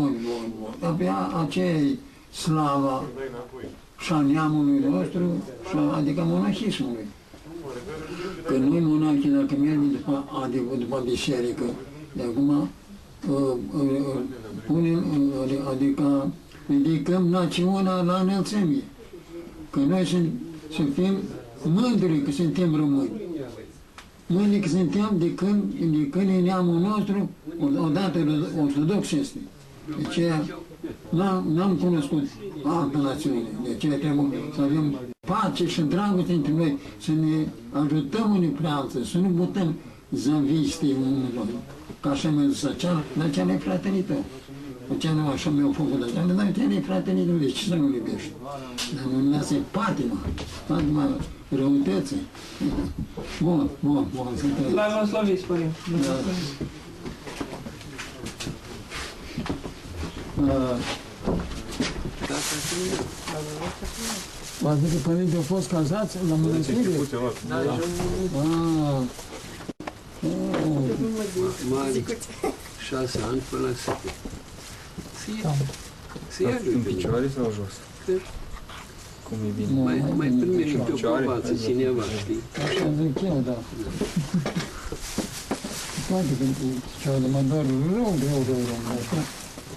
Bun, bun, bun. Abia aceea e slava și a neamului nostru, și a- adică monahismului. Că noi monachii, dacă mergem după, adică, după biserică, de acum uh, uh, uh, punem, uh, adi- adică ridicăm națiunea la înălțimie. Că noi sunt, să fim mândri că suntem români. Mândri că suntem de când, de când e neamul nostru, odată ortodox este. De aceea n-am, n-am cunoscut altă națiune. De aceea trebuie să avem pace și dragoste între noi, să ne ajutăm unii pe alții, să nu putem zăvisti unul la altul. Ca așa mi-a zis acela, dar cea ne fratele tău. Aceea nu așa mi-au făcut așa, dar cea ne fratele tău, de ce să nu-l iubești? Dar nu lasă patima, patima răutății. Bun, bun, bun, să trăiți. Slavă Părinte! V-ați zis că părinții au fost cazați la mănăstire? Da, Ah. Oh. mari, șase ani până la sete. Să ia, să ia lui În de mine. picioare sau jos? Cât? Cum e bine? Mai, mai primești pe o Picioare? povață cineva, știi? Așa zic eu, da. Poate că ceva de mă dor rău, rău, rău, rău, așa.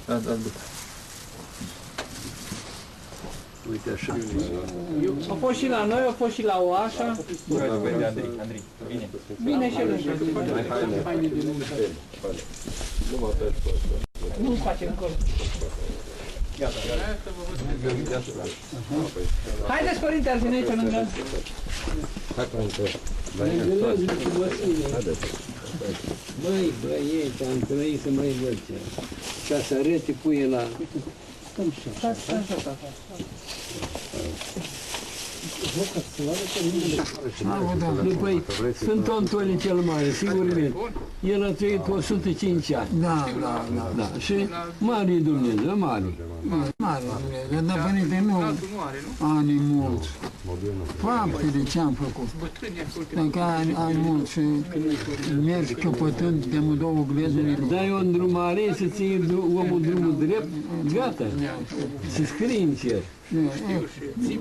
Da, da, după. Uite așa. A fost și la noi, a fost și la Oașa. Vede, Andrei, Andrei, bine. Bine și el așa. Faine de lume. Nu facem încolo. Haideți, Părinte, ar veni aici lângă. Băi, băieți, am trăit să mai văd ce. Ca să arete puie la... Slavă Domnului. Păi, Sunt Antonie cel Mare, sigur bine. El a trăit cu 105 ani. Da, da, da. Da, și mare e Dumnezeu, mare. Mare Dumnezeu, dar părinte nu ani mulți. Faptele ce am făcut. Dacă ai, ai mult și mergi căpătând de două glezuri, Dai o îndrumare să ții dru- omul drumul drept, gata. Se scrie în cer.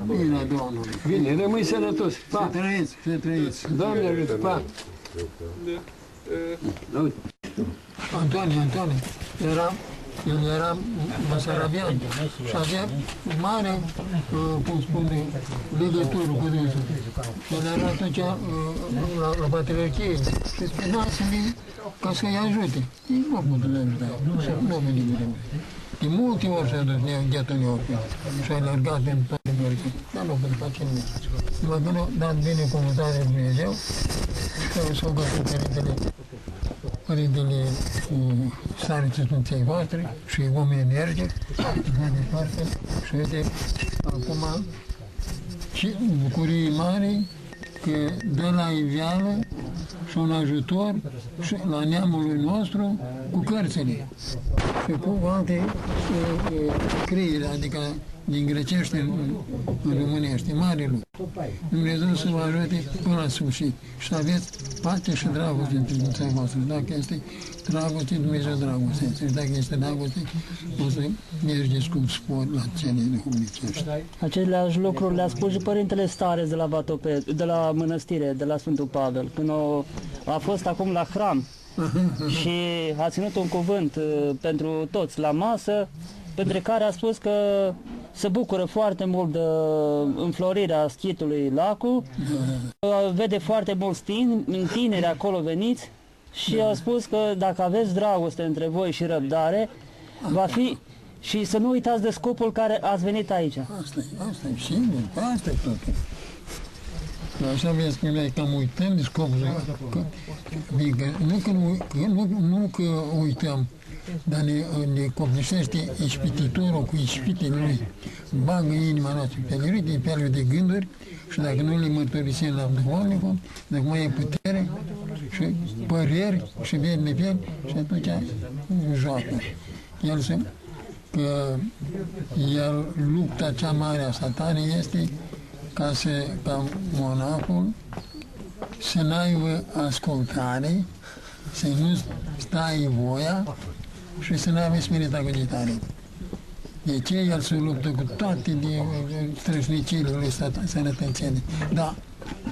bine, Domnului. Bine, rămâi sănătos. Să Pa! trăiți, să trăiți. Doamne ajută, pa! Uite, Antonie, Antonie, era, el era basarabian și avea mare, uh, cum spune, legătură cu dânsul. El era atunci uh, la, la patriarhie și spunea să vin ca să-i ajute. Ei nu pot să-i ajute, nu au venit de De multe ori s-a dus ghetul Neopi și a alergat în toate părțile, dar nu pot face nimic. Numai că nu a dat binecuvântare lui Dumnezeu și s-au găsit părintele părintele uh, stariță Sfinței voastre și oameni energici, mai departe, și uite, acum, și bucurii mari că dă la iveală și un ajutor și la neamului nostru cu cărțile și cu alte uh, uh, scrieri, adică din grecește în, în românește, mare lucru. Dumnezeu să vă ajute până la sfârșit și să aveți pace și dragoste între dumneavoastră voastră. Dacă este dragoste, Dumnezeu dragoste. Și dacă este dragoste, o să mergeți cum spor la cele duhovnicești. Aceleași lucruri le-a spus și Părintele Stareț de la, Vatope, de la mănăstire, de la Sfântul Pavel, când o, a fost acum la hram și a ținut un cuvânt uh, pentru toți la masă, pentru care a spus că se bucură foarte mult de înflorirea schitului Lacu, uh, vede foarte mulți tine- tineri acolo veniți și a spus că dacă aveți dragoste între voi și răbdare, va fi și să nu uitați de scopul care ați venit aici. Asta e, asta e singur, asta e totul. Dar Așa vezi că noi cam uităm de scopul că, adică, nu, că nu, că nu, nu că uităm, dar ne, ne copleșește ispititorul cu ispitele lui. Bagă inima noastră pe lui, de pe alea de gânduri și dacă nu le mărturisim la duhovnicul, dacă mai e putere și păreri și veri neveri și atunci joacă. El se, că el, lupta cea mare a satanei este ca, să, ca monahul să n-aibă ascultare, să nu stai voia și să nu avem smerita cugitare. De ce el se luptă cu toate din strășnicile lui sat- sănătățene. Da,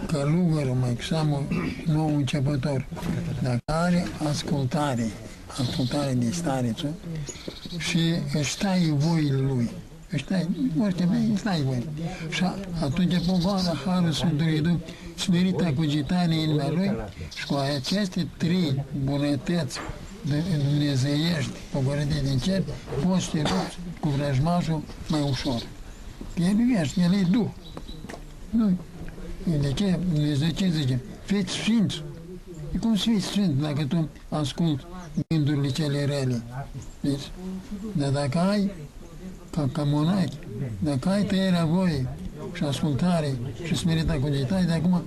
călugărul, mai seamă, nou începător, dacă are ascultare, ascultare de starețul și își tai voile lui, își tai, orice vrei, își tai voile. Și atunci pogoară Harul Sfântului Duh, smerita cugitare în inima lui și cu aceste trei bunătăți de- dumnezeiești pogorâte din cer, poți să te lupți cu vrăjmașul mai ușor. El iubește, el e Duh. Nu. De ce? Dumnezeu ce zice? Fiți sfinți. E cum să fiți sfânt dacă tu asculti gândurile cele rele. Deci, dar dacă ai, ca, ca monachi, dacă ai tăierea voie și ascultare și smerita cugetare, de acum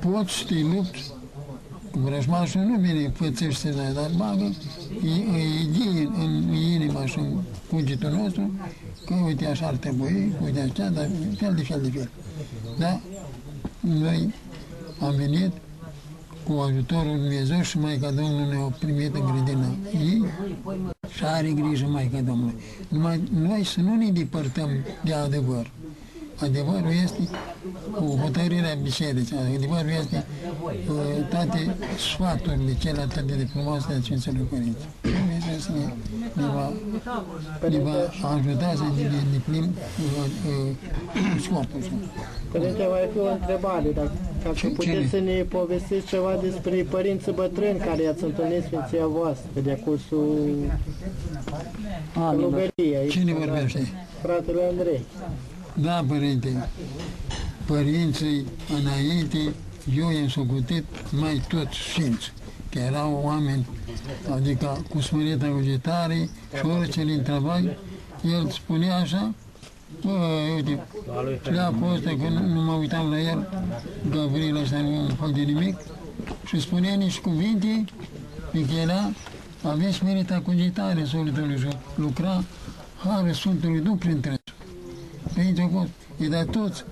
poți să te lupți cu vrăjmașul, nu vine pățește, dar bagă idei în inima și în cugetul nostru, că uite așa ar trebui, uite așa, dar fel de fel de fel. Da? Noi am venit cu ajutorul Lui Dumnezeu și Maica Domnului ne-a primit în grădina ei și are grijă Maica Domnului. Numai noi să nu ne depărtăm de adevăr. Adevărul este o hotărâre a bisericii. Adevărul este uh, toate sfaturile cele atât de frumoase ale Sfinților Părinți. Dumnezeu să ne, ne, va, ne va ajuta să ne îndeplinim uh, uh, scopul ăsta. Părinte, mai fi o întrebare, dacă, dacă Ce- puteți cine? să ne povestiți ceva despre părinții bătrâni care i-ați întâlnit Sfinția voastră de cursul Amin. călugăriei. aici, Cine la vorbește? Fratele Andrei. Da, părinte, părinții înainte, eu i-am socotit mai tot sfinți, că erau oameni, adică cu smărita cugetare și orice îl întrebai, el spunea așa, bă, uite, pleacul ăsta, că nu, nu mă uitam la el, Gabriel ăsta nu fac de nimic, și spunea niște cuvinte, pe că era, avea smerita cugetare, solitului și lucra Harul Sfântului Duh printre pe aici acolo, e de toți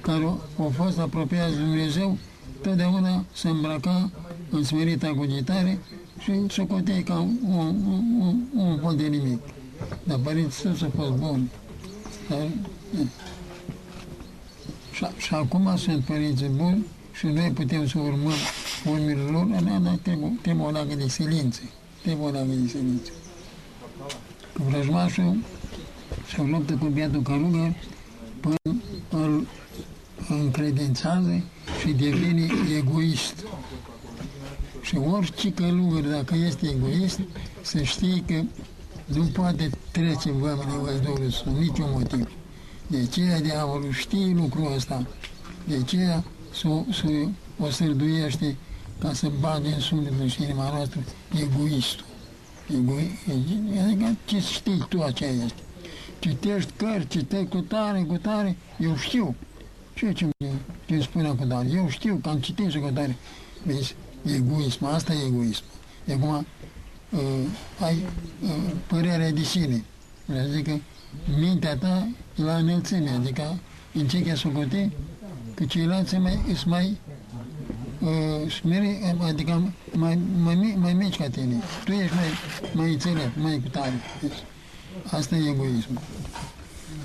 care au- au fost apropiați de Dumnezeu, totdeauna se îmbrăca în smerita cugitare și se cotea ca un, un, un, un fel de nimic. Dar părinții toți au fost buni. Dar, e. și, și acum sunt părinții buni și noi putem să urmăm urmele lor, dar dar trebuie, trebuie o leagă de silință. Trebuie o leagă de silință. Că vrăjmașul se luptă cu bietul călugăr până îl încredințează și devine egoist. Și orice călugăr, dacă este egoist, să știe că nu poate trece vămile văzdurile sub niciun motiv. De aceea diavolul știe lucrul ăsta. De aceea s-o, s-o, o sărduiește ca să bage în sufletul și inima noastră egoistul. Egoi, adică ce știi tu aceea este. Citești cărți, citești cu tare, cu tare, eu știu. Ce ce ce spunea cu tare? Eu știu că am citit și cu tare. Vezi, egoism, asta e egoism. De acum, uh, ai uh, părerea de sine. Adică mintea ta e la înălțime, adică începe să socote că ceilalți mai, sunt mai uh, smeri, adică mai, mai, mi- mai mici ca tine. Tu ești mai, mai înțelept, mai cu tare. Deci, asta e egoismul.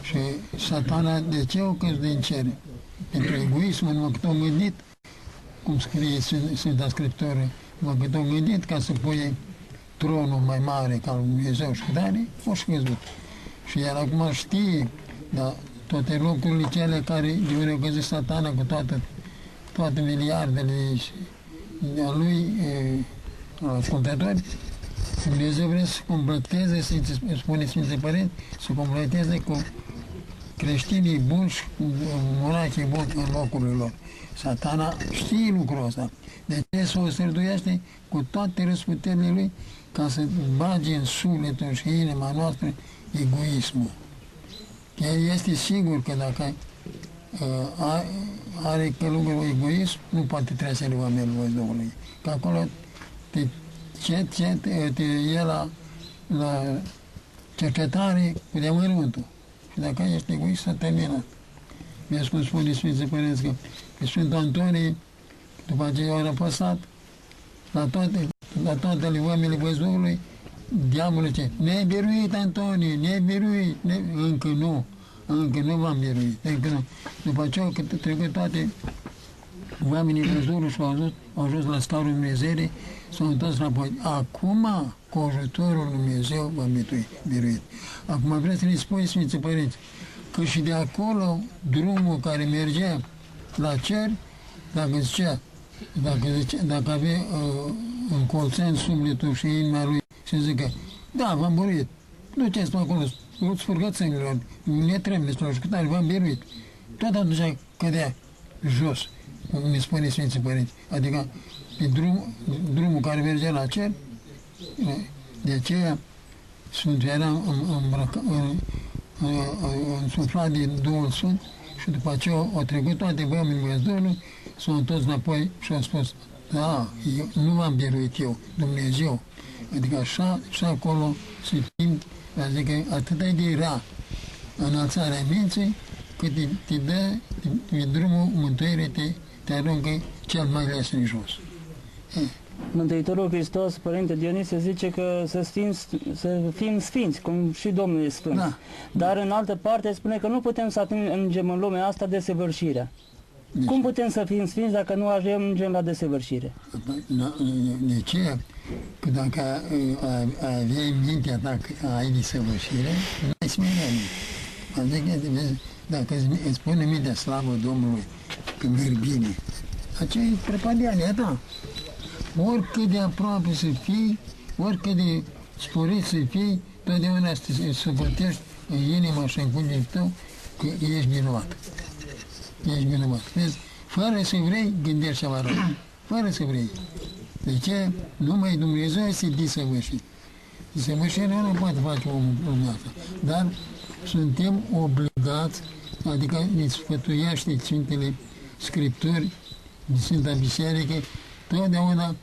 Și satana de ce o căs din cer? Pentru egoismul, numai cât o gândit, cum scrie Sfânt- Sfânta Scriptură, numai cât o gândit ca să pui tronul mai mare ca lui Dumnezeu și dare, o și căzut. Și el acum știe, dar toate locurile cele care de ori au găsit satana cu toată, toate miliardele și a lui e, ascultători, Dumnezeu vrea să completeze, să spune Sfinții Părinți, să completeze cu creștinii buni și cu monachii buni în locurile lor. Satana știe lucrul ăsta. De ce să o sărduiește cu toate răsputerile lui ca să bage în sufletul și inima noastră egoismul. El este sigur că dacă uh, a- are călugărul egoism, nu poate trece de oamenii lui Domnului. Că acolo te, ce, ce, te, te e la, la cercetare cu deamăruntul. Și dacă ești egoist, s-a terminat. Mi-a cum spune Sfinții Părinți că pe Sfântul Antonie, după ce i-au răpăsat, la toate, la toate oamenii văzului, diavolul ce, ne-ai biruit, Antonie, ne-ai biruit, ne... încă nu, încă nu v-am biruit, încă nu. După ce au trecut toate oamenii văzurul și au ajuns, au ajuns la scarul Dumnezeirii, s-au întors înapoi. Acum, cu ajutorul lui Dumnezeu, v-am bitui- biruit. Acum vreau să ne spui, Sfinții Părinți, că și de acolo, drumul care mergea la cer, dacă zicea, dacă, zicea, dacă avea uh, încolțat sufletul și inima lui și zică, da, v-am biruit, duceți pe acolo, spurgați sângelor, ne tremleților și cât are, v-am biruit. Tot atunci cădea jos, cum ne spune Sfinții Părinți. Adică pe drum, drumul care mergea la cer, de aceea Sfântul era îmbrăcat, însuflat din Duhul Sfânt și după aceea au trecut toate oamenii Văzdorului, s-au întors înapoi și au spus, da, eu, nu m-am biruit eu, Dumnezeu. Adică așa, și acolo se simt, adică atât de rea înălțarea minții, cât te, te dă, te, pe drumul mântuirii te, te aruncă cel mai les în jos. Mântuitorul Hristos, Părinte Dionisie, zice că să fim, să fim sfinți, cum și Domnul e sfânt. Da. Dar în altă parte spune că nu putem să atingem în lumea asta desăvârșirea. Deci, Cum putem să fim sfinți dacă nu ajungem la desăvârșire? na- De ce? Că dacă uh, aveai mintea ta că ai desăvârșire, nu ai smerenie. Adică, vezi, dacă îți, îți pune mintea slavă Domnului că merg bine, aceea e prepadiania ta. Oricât de aproape să fii, oricât de sporit să fii, totdeauna să te suportești în inima și în cugetul tău că ești vinovat. Ești vinovat. Vezi, fără să vrei, gândești ceva rău. Fără să vrei. De ce? Numai Dumnezeu este disăvârșit. Disăvârșirea nu poate face omul lumea asta. Dar suntem obligați, adică ne sfătuiește Sfintele Scripturi, Sfânta Biserică, totdeauna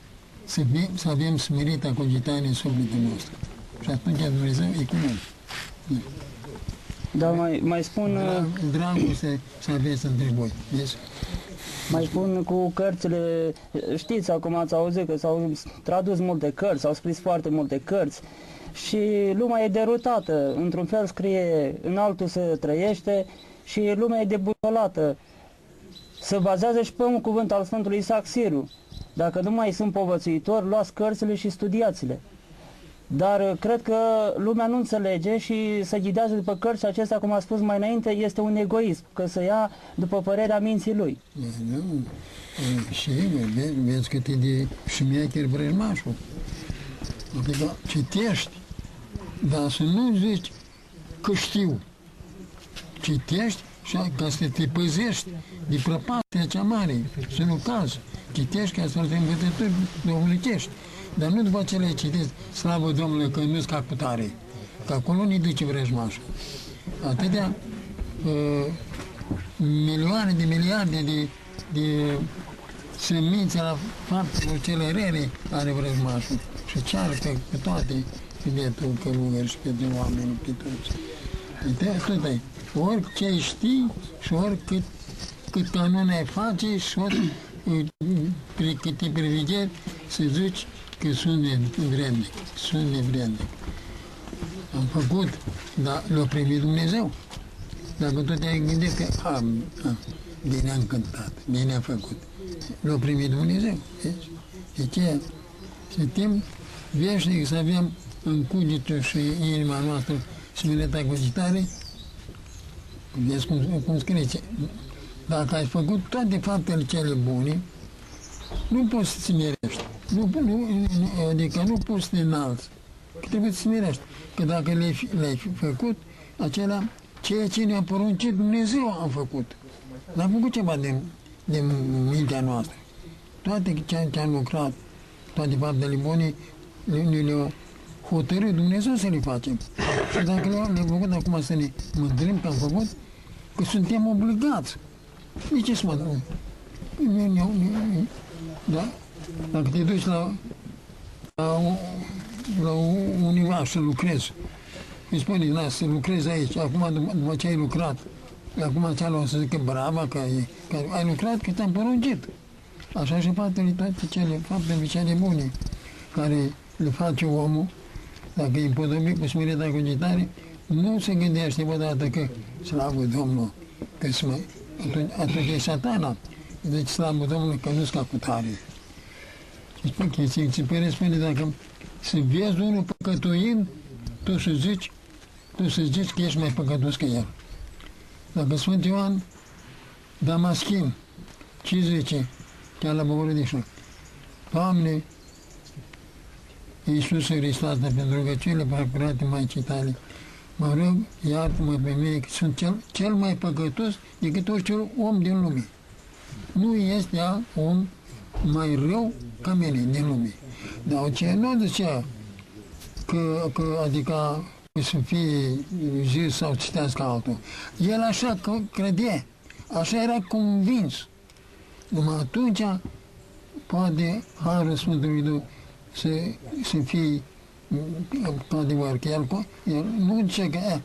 să, fim, să avem smerita cogitare în sufletul nostru. Și atunci Dumnezeu e cu noi. Dar mai, mai spun... uh, Drag- Dragoste să aveți între voi. Vezi? Mai spun cu cărțile, știți, acum ați auzit că s-au tradus multe cărți, s-au scris foarte multe cărți și lumea e derutată. Într-un fel scrie, în altul se trăiește și lumea e debutolată. Se bazează și pe un cuvânt al Sfântului Isaac Siru. Dacă nu mai sunt povățuitori, luați cărțile și studiați-le. Dar uh, cred că lumea nu înțelege și se ghidează după cărți și acesta, cum a spus mai înainte, este un egoism, că să ia după părerea minții lui. Nu, e, și vezi, vezi cât e de șmecher vrăjmașul. Adică citești, dar să nu zici că știu. Citești și ca să te păzești de prăpastia cea mare, să nu cazi. Citești ca să te învățături domnicești. Dar nu după ce le citești, slavă Domnului că nu-ți ca cu tare. Că acolo nu-i duce vrăjmașul. Atâtea uh, milioane de miliarde de, de semințe la faptul cele rele are vrăjmașul și cearcă pe toate biletul călugări și pe de oameni, pe toți. Uite, atât e. Orice știi și oricât cât canone ai face și ori pri- câte prevederi să zici că sunt de vrednic, sunt de vrednic. Am făcut, dar le-a primit Dumnezeu. Dacă tu te-ai gândit că am, am, bine am cântat, bine am făcut, l-a primit Dumnezeu. Deci, de ce suntem veșnic să avem în cugetul și inima noastră smerita cugitare, vezi cum, cum scrie, ce- dacă ai făcut toate faptele cele bune, nu poți să te smerești. Nu, nu, nu- adică nu poți să te înalți. Că trebuie să te smerești. Că dacă le-ai, fi- le-ai fi făcut, acela, ceea ce ne-a poruncit Dumnezeu am făcut. N-am făcut ceva din, din mintea noastră. Toate ce, ce am lucrat, toate faptele bune, le, le, le hotărât Dumnezeu să le facem. Și dacă le-am le făcut acum să ne mândrim că am făcut, că suntem obligați. De ce să mă dau? Da? Dacă te duci la, la, la univa să lucrezi, îi spune, da, să lucrezi aici, acum după, după ce ai lucrat, acum cealaltă o să zică, brava că ai, că ai lucrat, că te-am poruncit. Așa și faptele, toate cele faptele cele bune care le face omul, dacă e împodobit cu smerita cugitare, nu se gândește odată că slavă Domnul, că smă, atunci, atunci e satana. Deci slavă Domnului că nu-s ca cu tare. Și spune că Sfinții Părinte spune, dacă să vezi unul păcătuind, tu să zici, tu să zici că ești mai păcătos că el. Dacă Sfânt Ioan Damaschin, ce zice, chiar la Băvărădișul, Doamne, Iisus Hristos, pentru rugăciunile procurate Maicii tale, mă rog, iartă-mă pe mine că sunt cel, cel mai păcătos decât orice om din lume. Nu este alt om mai rău ca mine din lume. Dar ce nu zicea că, că adică că să fie zis sau citească altul. El așa că credea, așa era convins. Numai atunci poate Harul Sfântului Duh să, să fie cu adevăr, că el, el nu zice că eh,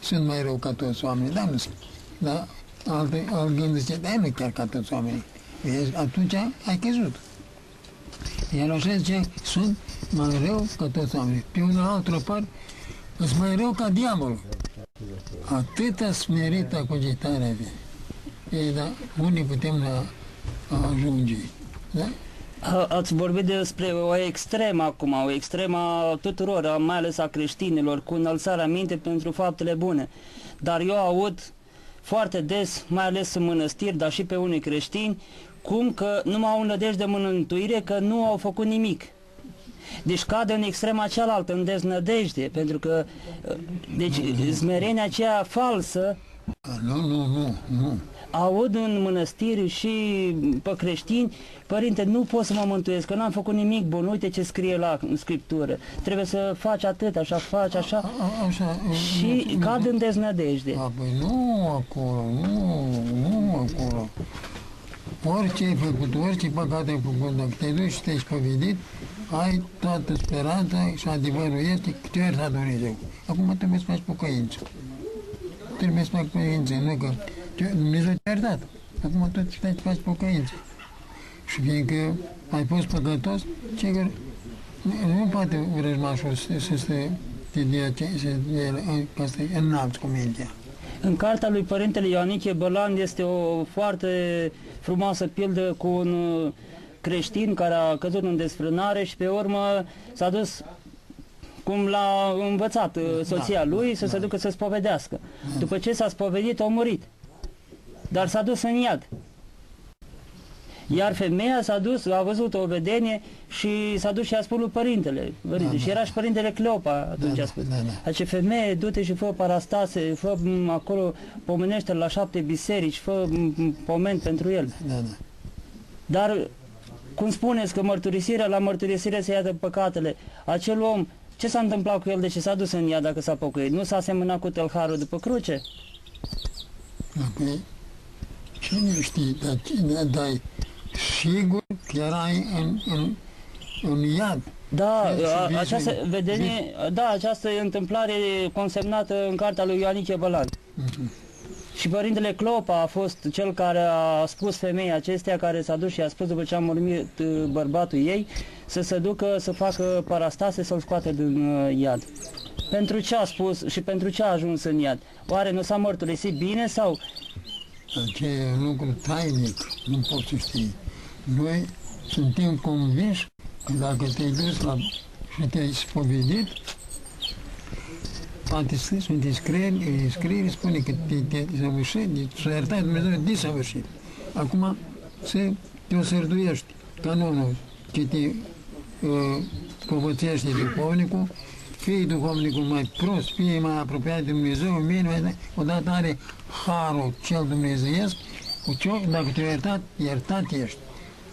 sunt mai rău ca toți oamenii, dar nu sunt. Dar alt, alt gând zice, da, nu chiar ca toți oamenii. Vezi, atunci ai căzut. El așa zice, sunt mai rău ca toți oamenii. Pe unul altul par, sunt mai rău ca diavolul. Atâta smerită cugitare avea. Ei, da, unii putem da, ajunge. Da? A- Ați vorbit despre o extremă acum, o extremă a tuturor, a- mai ales a creștinilor, cu înălțarea minte pentru faptele bune. Dar eu aud foarte des, mai ales în mănăstiri, dar și pe unii creștini, cum că nu au nădejde de mântuire, că nu au făcut nimic. Deci cade în extrema cealaltă, în deznădejde, pentru că, deci, smerenia aceea falsă, Nu, nu, nu, nu. aud în mănăstiri și pe creștini, părinte, nu pot să mă mântuiesc, că n-am făcut nimic bun, uite ce scrie la în scriptură. Trebuie să faci atât, așa faci, așa, A, așa, și nu, cad în deznădejde. A, păi nu acolo, nu, nu acolo. Orice ai făcut, orice păcat ai făcut, dacă te duci și te-ai spovedit, ai toată speranța și adevărul este că te iertat Dumnezeu. Acum trebuie să faci pocăință. Trebuie să faci pocăință, nu că te- Dumnezeu te-a iertat. Acum tot stai să faci pocăință. Și fiindcă ai fost păcătos, ce că nu, nu poate vrăjmașul să, să, să te dea ce, să dea, ca să înalți cu mintea. În cartea lui Părintele Ioaniche Bălan este o foarte frumoasă pildă cu un uh, creștin care a căzut în desfrânare și pe urmă s-a dus cum l-a învățat uh, soția lui să se ducă să spovedească. După ce s-a spovedit, a murit. Dar s-a dus în iad. Iar femeia s-a dus, a văzut o vedenie și s-a dus și a spus lui părintele. părinte. Da, și da. era și părintele Cleopa atunci Da, a spus. da, da. Ace femeie, du-te și fă parastase, fă m, acolo, pomenește la șapte biserici, fă m, m, pomen pentru el. Da, da. Dar, cum spuneți că mărturisirea, la mărturisire se iată păcatele, acel om, ce s-a întâmplat cu el de ce s-a dus în ea dacă s-a pocăit? Nu s-a asemănat cu tălharul după cruce? Apoi, cine știe, dar cine dai sigur că erai în, în, în iad. Da, Vezi, a, vezi, această vezi. vedenie, da, această întâmplare consemnată în cartea lui Ioanice Bălan. Și părintele Clopa a fost cel care a spus femeii acestea care s-a dus și a spus după ce a murit uh, bărbatul ei să se ducă să facă parastase să-l scoată din uh, iad. Pentru ce a spus și pentru ce a ajuns în iad? Oare nu s-a mărturisit bine sau Aceea e un lucru tainic, nu poți să știi. Noi suntem convinși că dacă te-ai dus la și te-ai spovedit, poate scris, sunt scrieri, scrieri spune că te, te săvârșit, deci s-a iertat Dumnezeu de săvârșit. Acum să te osărduiești canonul ce te uh, povățește duhovnicul, fie duhovnicul mai prost, fie mai apropiat de Dumnezeu, bine, mai, odată are harul cel dumnezeiesc, cu ce, dacă te-a iertat, iertat ești.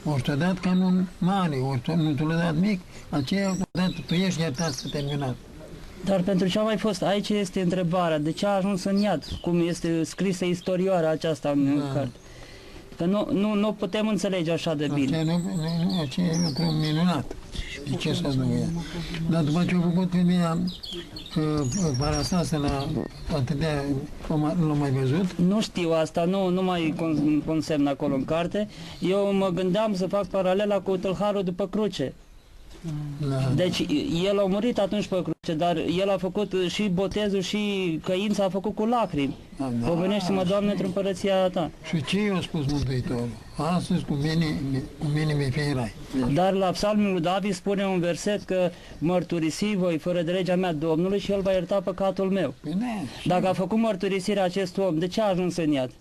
Ori te-a dat canon mare, ori te- nu te-a dat mic, aceea odată tu ești iertat să terminat. Dar pentru ce a mai fost? Aici este întrebarea. De ce a ajuns în iad? Cum este scrisă istorioara aceasta în Da. carte? Că nu, nu, nu putem înțelege așa de bine. Aceea, nu, nu, nu, aceea e lucru minunat. De ce să nu ea? Dar după ce a făcut femeia uh, parastase la atâtea, o mai- nu l-am mai văzut, Nu știu asta, nu, nu mai con- consemn acolo în carte. Eu mă gândeam să fac paralela cu tâlharul după cruce. La, Deci el a murit atunci pe cruce, dar el a făcut și botezul și căința a făcut cu lacrimi. Da, da. Pomenește-mă, Doamne, într împărăția ta. și ce i-a spus Mântuitorul? Astăzi cu mine, cu mine mi fi în rai. Dar la psalmul lui David spune un verset că mărturisi voi fără de legea mea Domnului și el va ierta păcatul meu. Păi da, Dacă a făcut mărturisirea acest om, de ce a ajuns în iad?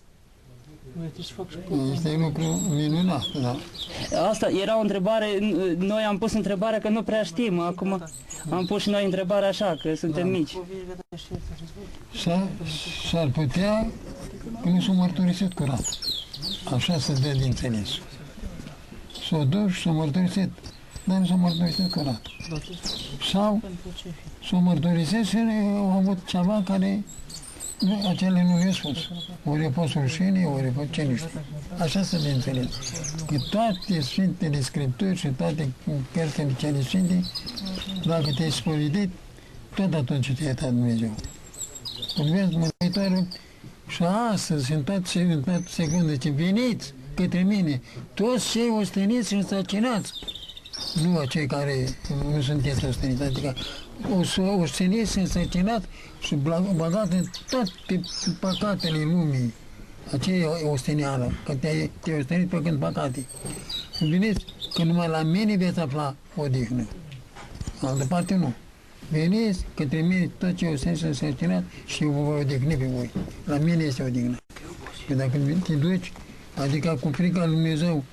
Este un lucru minunat, da. Asta era o întrebare, noi am pus întrebarea că nu prea știm, acum am pus și noi întrebarea așa, că suntem mici. S-ar, s-ar putea că nu s-a mărturisit curat. Așa se dă din înțeles. S-a dus și s-a mărturisit, dar nu s-a mărturisit curat. Sau s-a mărturisit și au avut ceva care nu, acele nu le-a spus. Ori a fost rușine, ori a fost ce nu știu. Așa se de înțeles. Că toate Sfintele Scripturi și toate cărțile cele Sfinte, dacă te-ai spovedit, tot atunci te-a iertat Dumnezeu. Urmează Mântuitorul și astăzi, în toate, în toate secunde, ce veniți către mine, toți cei osteniți și însărcinați, nu acei care nu sunteți osteniți, adică o- osteniți și însărcinați și bla- băgat în toate păcatele lumii, aceea e ostenială, că te-ai, te-ai ostenit făcând păcate. Veniți că numai la mine veți afla odihnă. Altă parte nu. Veniți către mine tot ce o sens însărcinat și eu vă voi odihni pe voi. La mine este odihnă. Că dacă te duci, adică cu frica lui Dumnezeu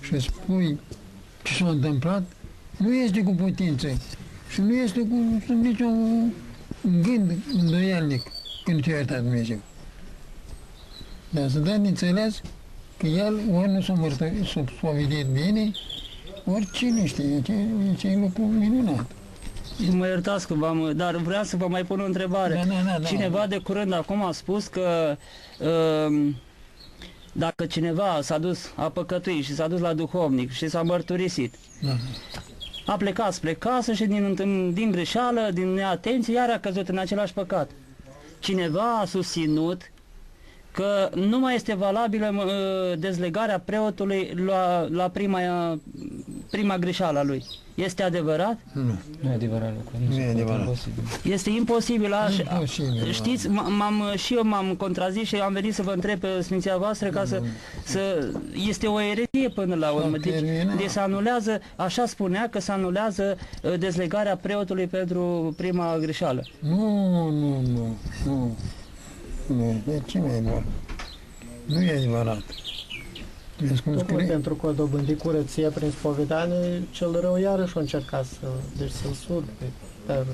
și spui ce s-a întâmplat, nu este cu putință și nu este cu sub niciun gând îndoielnic când te-a iertat Dumnezeu. Dar să dăm de înțeles că el ori nu s-a mărtărit, s-a spovedit bine, ori cine știe, ce, ce e lucru minunat. Mă iertați că v-am, dar vreau să vă mai pun o întrebare. Da, da, da, da. Cineva de curând acum a spus că um, dacă cineva s-a dus, a păcătuit și s-a dus la duhovnic și s-a mărturisit, Da. a plecat spre casă și din, din, din greșeală, din neatenție, iar a căzut în același păcat. Cineva a susținut că nu mai este valabilă mă, dezlegarea preotului la, la prima, prima greșeală a lui. Este adevărat? Nu. Nu e adevărat lucru. Nu e se poate, adevărat. imposibil. Este imposibil așa. Imposibil, Știți, m- m-am, și eu m-am contrazis și am venit să vă întreb pe Sfinția voastră ca să, să este o erezie până la urmă. Deci, terminat. deci se anulează, așa spunea că se anulează uh, dezlegarea preotului pentru prima greșeală. Nu, nu, nu, nu. Nu, de ce mai bun? Nu e adevărat. Vezi cum Tocmai scrie? pentru că a dobândit curăția prin spovedanie, cel rău iarăși a încercat să, deci să-l surpe. Dar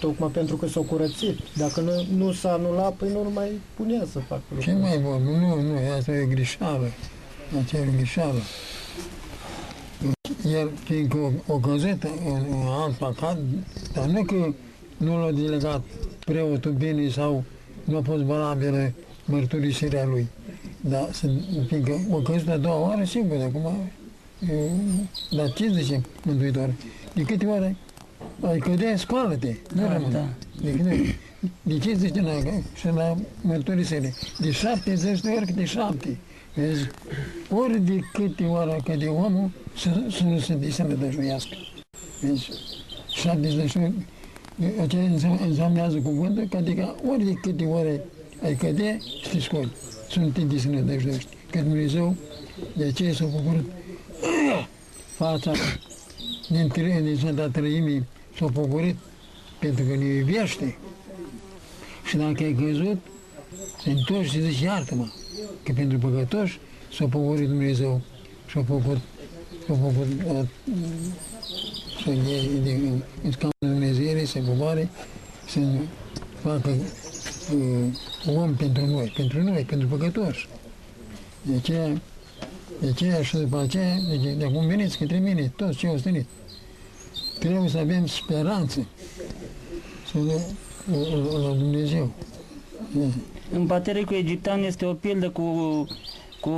tocmai pentru că s-a curățit. Dacă nu, nu s-a anulat, păi nu mai punea să facă Ce lucrul. mai bun? Nu, nu, asta e o greșeală. Asta e o greșeală. El, fiindcă o, o căzut în, în alt păcat, dar nu că nu l-a delegat preotul bine sau nu a fost valabilă mărturisirea lui. Dar, să- fiindcă o căzut a doua oară, sigur, acum, eu, dar ce zice Mântuitor? De câte ori ai cădea, scoală-te, nu Da, rămâne. da. De, câte, de ce zice la, și la mărturisire? De 70 de ori câte șapte. Vezi? Ori de câte ori căde omul să, să nu se desănătăjuiască. Vezi? 70 de ori. Aceea înse- înseamnă cuvântul, că adică ori de câte ori ai căde, să te scoli. Să nu te desănătăjuiești. Că Dumnezeu de aceea s-a făcut fața din, tre- din Sfânta Trăimii s-a pogorât pentru că ne iubește. Și dacă ai căzut, te întorci și zici, iartă-mă, că pentru păcătoși s-a pogorât Dumnezeu și a făcut, s-a făcut uh, să iei din, în scaunul Dumnezeirii, să coboare, să facă uh, om pentru noi, pentru noi, pentru păcătoși. De aceea, de aceea și după aceea, de, de acum veniți către mine, toți cei ostenit. Trebuie să avem speranță să le, la, la Dumnezeu. În Patericul Egiptean este o pildă cu, cu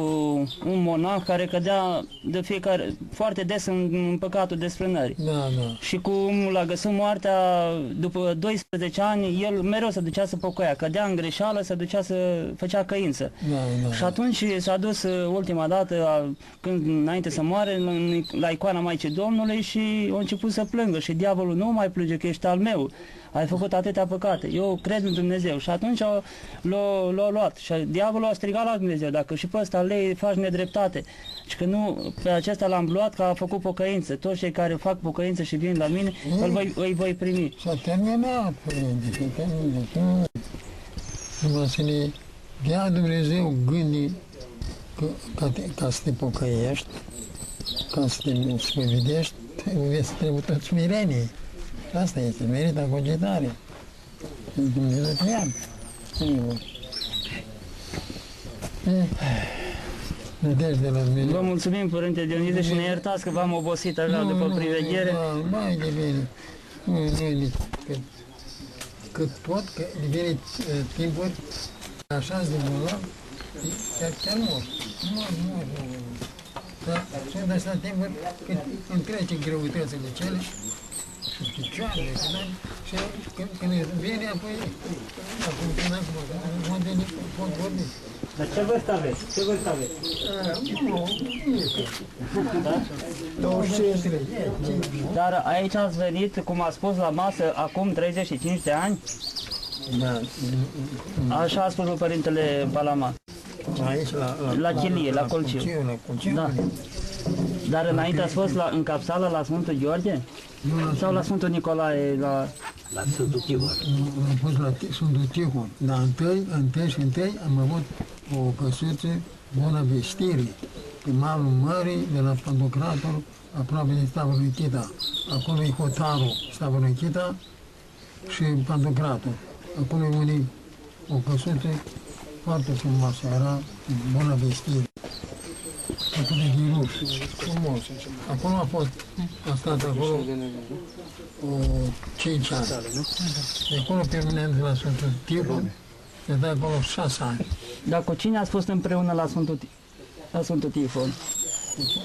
un monah care cădea de fiecare, foarte des în, în păcatul desfrânării. Da, da. Și cum l-a găsit moartea, după 12 ani, el mereu se ducea să pocăia, cădea în greșeală, se ducea să făcea căință. Da, da. Și atunci s-a dus uh, ultima dată, a, când înainte să moare, în- la icoana Maicii Domnului și a început să plângă și diavolul nu mai plânge că ești al meu, ai făcut atâtea păcate, eu cred în Dumnezeu. Și atunci a- l-a, l-a luat și diavolul a strigat la Dumnezeu, dacă și pe ăsta lei faci nedreptate. Și că nu, pe acesta l-am luat că a făcut pocăință. Toți cei care fac pocăință și vin la mine, îl voi, îi voi primi. S-a terminat, părinte, s-a terminat. Nu- Numai să ne dea Dumnezeu gândii că, ca, te, ca să te pocăiești, ca să te spovedești, trebuie să trebuie tot smirenie. Asta este merita cogitare. Dumnezeu te ia. Singur. Eh, Nădejde la Dumnezeu. Vă mulțumim, Părinte Dionize, și ne iertați că v-am obosit așa Nu, după nu, priveghere. Da, mai de bine. Nu, nu e nici cât, cât pot, că devine uh, timpuri așa de bolnav, chiar, chiar mor. Mor, mor, mor. mor. Dar sunt astea timpuri când îmi trece greutățile cele și picioarele, și da, și când, când vine apoi, acum când acum, mă de pot vorbi. Dar ce vârstă aveți? Ce vârstă aveți? Uh, Nu, nu e că. 25. Dar aici ați venit, cum a spus la masă, acum 35 de ani? Da, Așa a spus Părintele Palama. aici la, La chilie, la colciu. La colciu, Da. Dar înainte ați fost la, în capsală la Sfântul Gheorghe? Nu la Sau la Sfântul Nicolae? La... La Sfântul Tibor. am fost la Ti- Sfântul Tihon, dar întâi, întâi și întâi am avut o căsuță bună vestire pe malul mării de la Pantocratul, aproape de Stavul Chita. Acolo e hotarul Stavul Chita și Pantocratul. Acolo e unde o căsuță foarte frumoasă, era bună vestire. Făcută din ruș, frumos. Acolo a fost, a stat acolo o 5 ani. De acolo permanent la Sfântul Tihon, de de acolo 6 ani. Dar cu cine ați fost împreună la Sfântul, Ti- la Sfântul Tifon?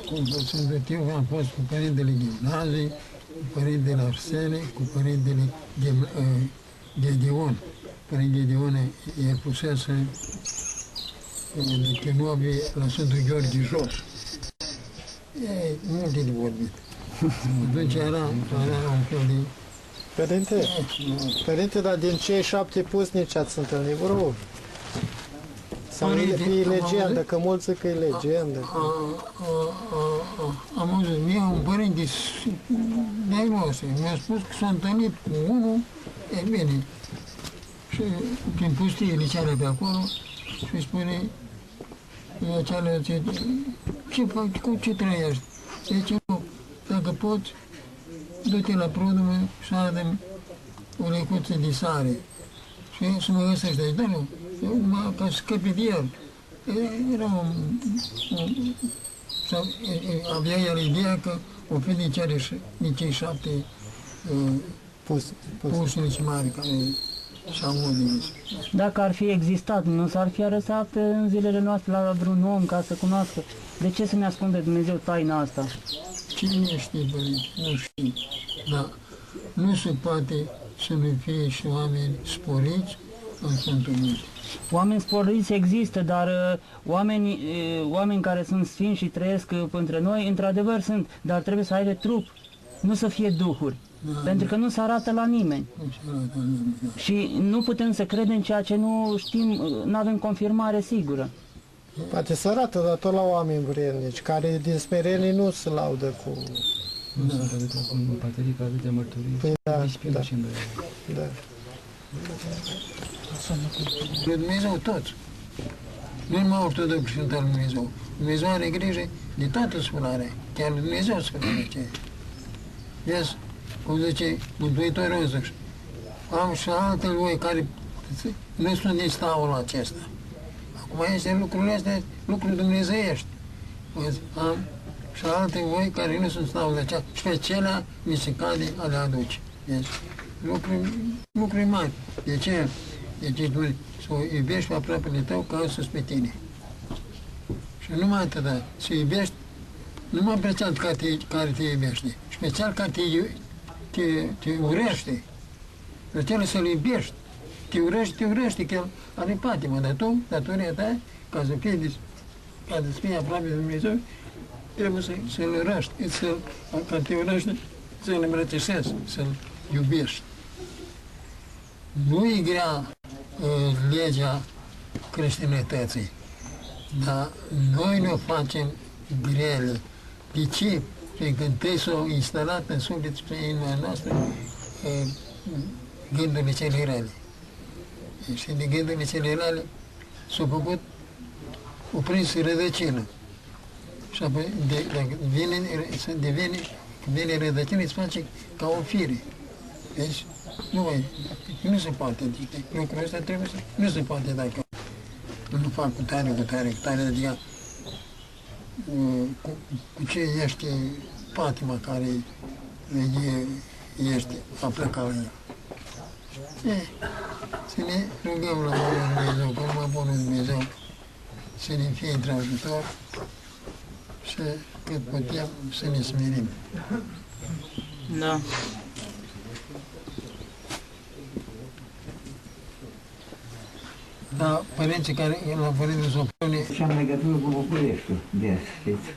Cu Sfântul Tihon am fost cu părintele Gimnazii, cu părintele Arsene, cu părintele Ghem- uh, Gedeon. Părintele Gedeon el pusese în Chinobie la Sfântul Gheorghe jos. E multe de vorbit. Atunci era, era un fel de... Părinte, părinte, dar din cei șapte pusnici ați întâlnit vreo? Sau e, Părinte, e am legendă, auzit- că mulți zic că e legendă. a, a, a, a, am auzit, mie un părinte s- de-ai noștri mi-a spus că s-a întâlnit cu unul, e bine, și prin pustiile cele pe acolo, și spune, eu cealaltă, ce, ce faci, cu ce trăiești? Zice, nu, dacă poți, du-te la prudumă și adă o lecuță de sare. Și să mă găsești aici, da, nu, eu mă, ca să scăpi de el. E- Era un, un sau, e- e- avea el ideea că o fi din cele, ș- din cei șapte uh, Pus, pus. pusnici mari care și-au murit. Dacă ar fi existat, nu s-ar fi arătat în zilele noastre la vreun om ca să cunoască. De ce să ne ascunde Dumnezeu taina asta? Cine știe, părinte? Nu știu. Dar nu se poate să nu fie și oameni sporiți în Sfântul Munte. Oameni sporiți există, dar uh, oameni, uh, oameni care sunt sfinți și trăiesc uh, între noi, într-adevăr sunt, dar trebuie să aibă trup, nu să fie duhuri. Pentru că nu se arată la nimeni. Nu se arată nimeni, da. Și nu putem să credem ceea ce nu știm, nu avem confirmare sigură. Poate să arată, dar tot la oameni vrednici, care din smerenie nu se laudă cu... Baterii care de mărturii. Păi da, Ispiră da, și în da. Lui Dumnezeu toți. Nu numai ortodox sunt al lui Dumnezeu. Dumnezeu are grijă de toată spălarea. Chiar lui Dumnezeu spune ce. Vezi, cum zice Mântuitorul însuși. Am și alte voi care nu sunt din staul acesta. Acum este lucrurile astea, lucruri dumnezeiești. Vezi, am și alte voi care nu sunt staul acesta. Și pe celea mi se cade a le aduce. Vezi, lucruri, lucruri mari. De ce? De ce tu să o iubești pe aproapele tău ca sus pe tine. Și numai atâta, să iubești, numai pe cel care te, care te iubește, și pe cel care te, iu- te, te urește. Pe cel să-l iubești. Te urește, te urește, că el are patimă, dar tu, datoria ta, ca să fii, dis- ca să fii aproape de Dumnezeu, trebuie să, să-l urăști, să, ca te urăște, să-l îmbrățișezi, să-l iubești. Nu e grea uh, legea creștinătății, dar noi ne facem grele. De ce? Pentru că întâi s-au instalat în suflet și în inima noastră uh, gândurile cele rele. Și de gândurile cele rele s-au făcut o prins rădăcină. Și apoi de, dacă vine, să devine, când vine rădăcină, îți face ca o fire. Deci, nu, mai, nu se poate, adică lucrul ăsta trebuie să, nu se poate dacă nu fac cu tare, cu tare, cu tare, adică uh, cu, cu ce ești patima care e, ești a plecat la ea. E, să ne rugăm la Bunul Dumnezeu, că numai Bunul Dumnezeu să ne fie într ajutor și cât putem să ne smerim. Da. Dar părinții care la părinții Sopone, Și am legătură cu Bucureștiul, des, știți?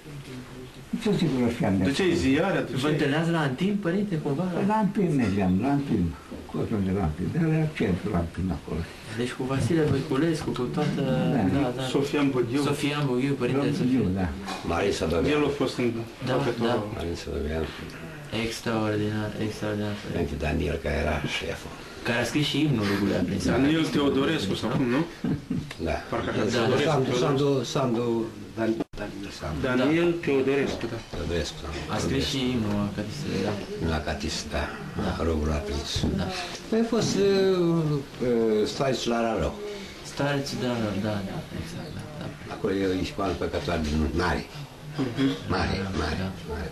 Ce sigur o fi am De ce e ziare? De Vă ce? întâlnează la Antim, părinte, cumva? La Ampim mergeam, la Ampim. Cotul de la Ampim, dar era centru la Ampim acolo. Deci cu Vasile Voiculescu, cu toată... Da. Da, da. Sofia Băghiu. Sofia Bughiu, părinte Eu, Sofia. da. Marisa El Dăvean. a fost în Da, capitolul. da. Marisa Dăvean. Extraordinar, extraordinar. părinte. Pentru Daniel, care era șeful. Care a scris și imnul Rugului Aprins. Daniel Teodorescu, sau cum, nu? Da. Parcă așa. Da, Teodorescu, Sandu, Teodorescu. Sandu, Sandu, Dan- Daniel Sandu. Daniel Teodorescu, da. Teodorescu, Sandu. A scris și imnul Acatistului, da. La Catis, da. Rogul a prins. Da. Păi a fost uh, uh, staici la Rarău. Stareț, da, da, da, da, exact, da, da. Acolo e ispan păcătoare din mare. Mare, mare, mare.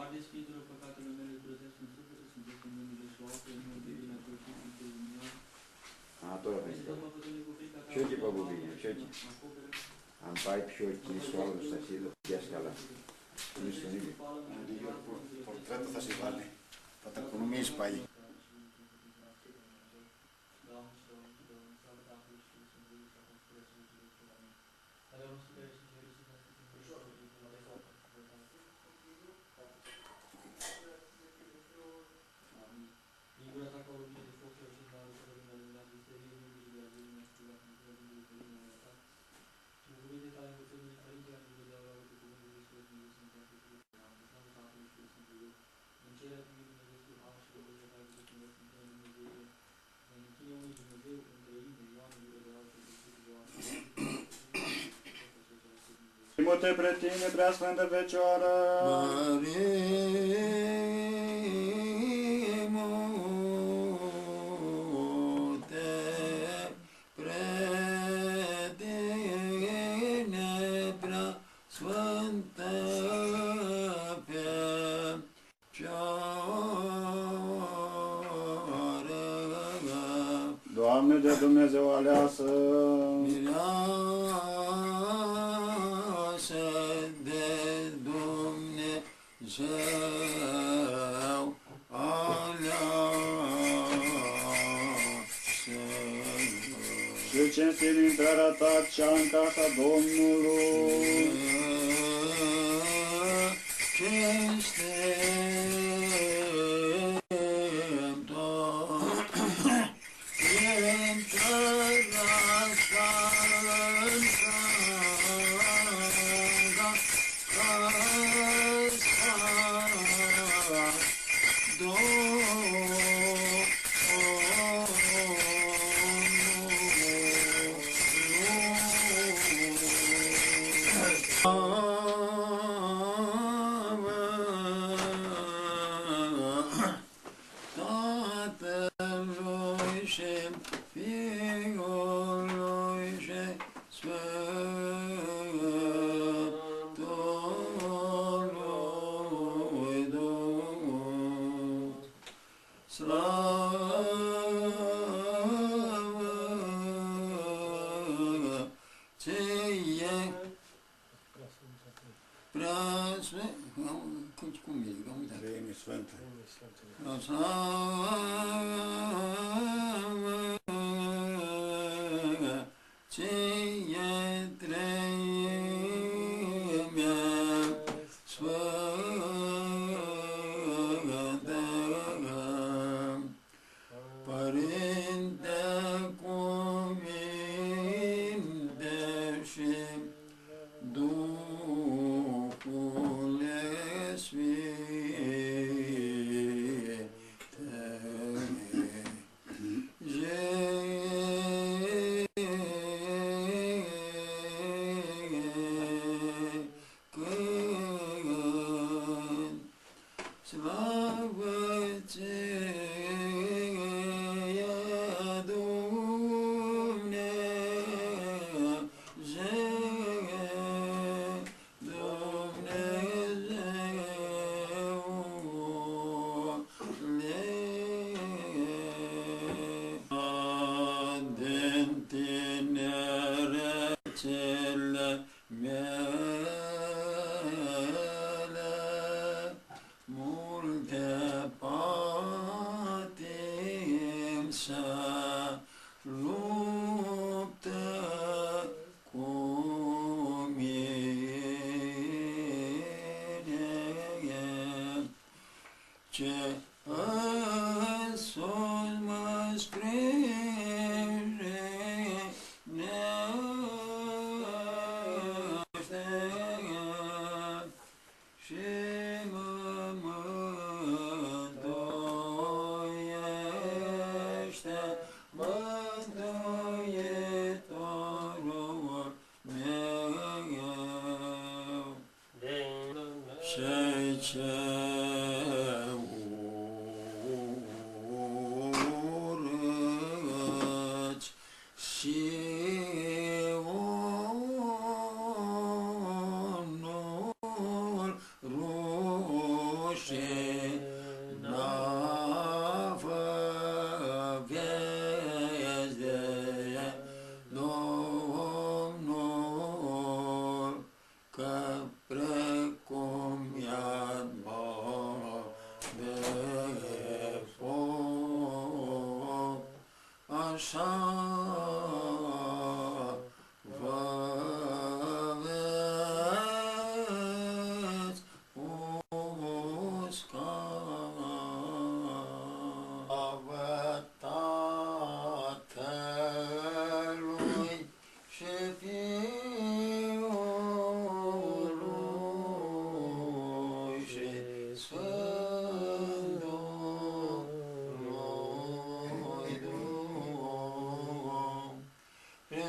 Arde Sfintelor păcatele mele, curățește în suflet, sfințește în numele și oapă, în numele Divina Tăucii, Sfântul Dumnezeu. Este mă fătăne cu frica ta, Șoki pe bubine, șoki. acoperă, Am pai șoki, soalul să se deschea la... Nu știu nimic. spală, Portretul ăsta se vale. Poate că nu mi-ești pe aici. Ligura ta ca o lumină de foc, și în valul tău, lumea lumina de isterie, nu de de azi, lumea știu, la Dumnezeu, Dumnezeu, Dumnezeu, ta. Și cuvinte tale învățământ de părinte, la Dumnezeu, de aură, cu cuvântul de Sfânt, Dumnezeu, Sfânt, Sfânt, Sfânt, Sfânt, Tatăl și Sfântul Duh. În cerea tu, Dumnezeu, cu har și Dumnezeu, care cu Dumnezeu, Sfânt, Dumnezeu, în închine unui Dumnezeu, între ei, de oameni, gură de aur, și de Sfântul Doamne. Mute pre tine, prea sfântă Fecioară. Doamne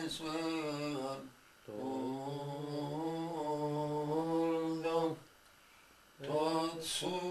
prin Sfântul Duh,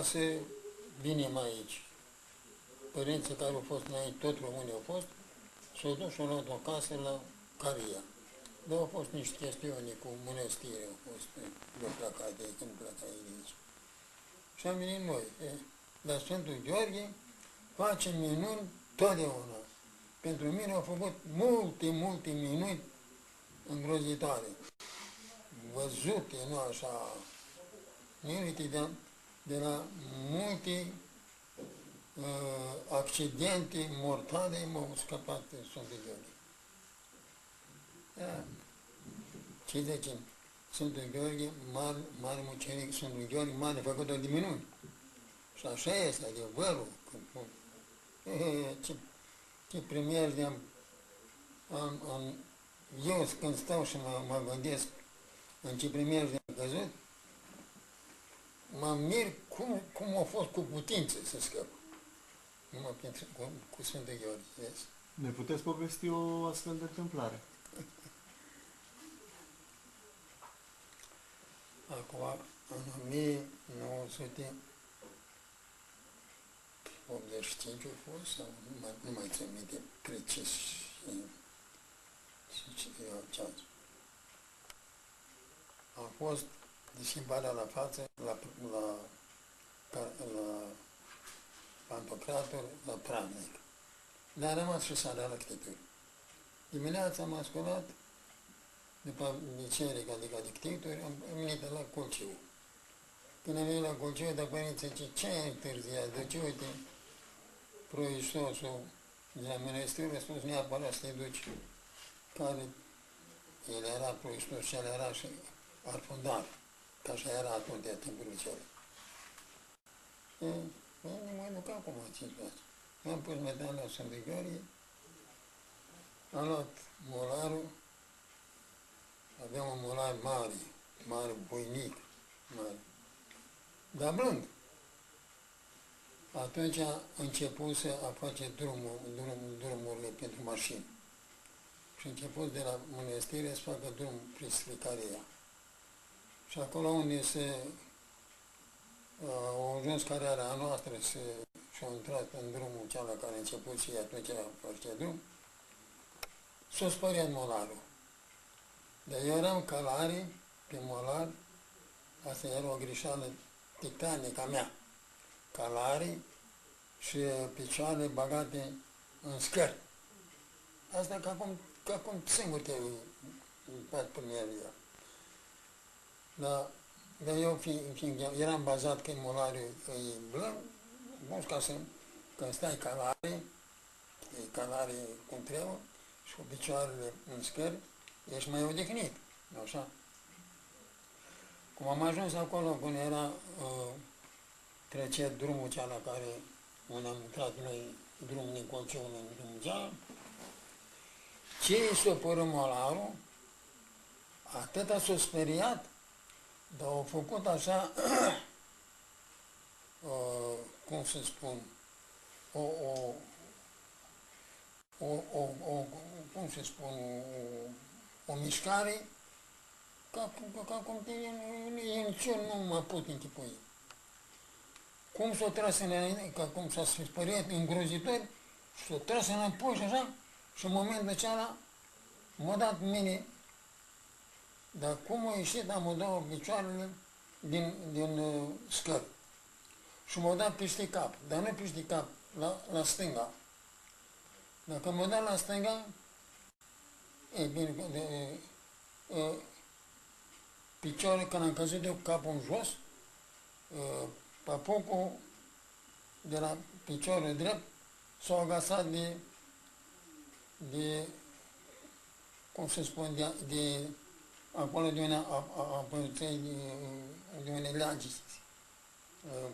Ca să venim aici, părinții care au fost înainte, tot românii au fost, s-au dus și au luat o casă la Caria. Dar au fost niște chestiuni cu mănăstire, au fost, nu pleca de aici, nu pleca de aici. Și am venit noi. E, dar Sfântul Gheorghe face minuni totdeauna. Pentru mine au făcut multe, multe minuni îngrozitoare. Văzute, nu așa, minute de, de la multe uh, accidente mortale m-au scăpat Sfântul Gheorghe. Da. Ce zicem? Sfântul Gheorghe, mare, mare mucenic, Sfântul Gheorghe, mare făcător de minuni. Și așa este adevărul. Când, e, ce, ce primejde am, am, am, eu când stau și mă, mă gândesc în ce primejde am căzut, mă mir cum, cum a fost cu putință să scăp. Numai pentru, cu, cu Sfântul Gheorghe, vezi? Ne puteți povesti o astfel de întâmplare? Acum, în 1985 a fost, sau nu mai, nu mai țin minte precis și, și ce, eu, ce azi. Am fost disimparea la față, la, la, la, la Pantocrator, la Pramnic. Ne-a rămas și sala la ctituri. Dimineața am ascultat după biserica, adică de ctituri, am venit la Colciu. Când am venit la Colciu, dar părinții zice, ce ai întârziat? De ce, uite, proistosul de la mănăstire a spus neapărat să te duci, care el era proistos și el era și arfundar, ca așa era atunci de timpul cel. Și, nu mă duc acum în situație. Mi-am pus medalia Sfântul Gheorghe, am luat molarul, aveam un molar mare, mare, buinic, mare, dar blând. Atunci a început a face drumul, drum, drumurile pentru mașini. Și a început de la mănăstire să facă drum prin Stricaria. Și acolo unde se au ajuns cariera noastră să, și au intrat în drumul cealaltă care a început și atunci face drum, s-a spăriat molarul. Dar eu eram călare pe molar, asta era o greșeală titanică a mea. Calare și picioare bagate în scări. Asta ca cum, ca cum singur te pat premier eu. Dar, dar eu fiind, fiind, eram bazat că molarul e blând, nu ca să, când stai calare, e calare cum trebuie, și cu picioarele în scări, ești mai odihnit, nu așa? Cum am ajuns acolo, când era uh, trece drumul cea la care unde am intrat noi, drumul din Colciun în drumul cealaltă, ce s-a părut molarul, atâta s-a speriat, dar au făcut așa, uh, cum să spun, o, o, o, o, o, cum să spun, o, o mișcare ca, ca, ca cum te, nici eu nu mă pot închipui. Cum s-o tras înainte, ca cum s-a speriat îngrozitor, s-o tras înapoi și așa, și în momentul acela m-a dat mine, dar cum a ieșit, am dat picioarele din, din uh, scări. Și m-a dat peste cap, dar nu peste cap, la, la stânga. Dacă m-a dat la stânga, e bine, de, de, de, picioare, când am căzut eu capul în jos, uh, papucul de la piciorul drept s-a agasat de, de cum să spun, de, de acolo de unde apărței de, de unde leagi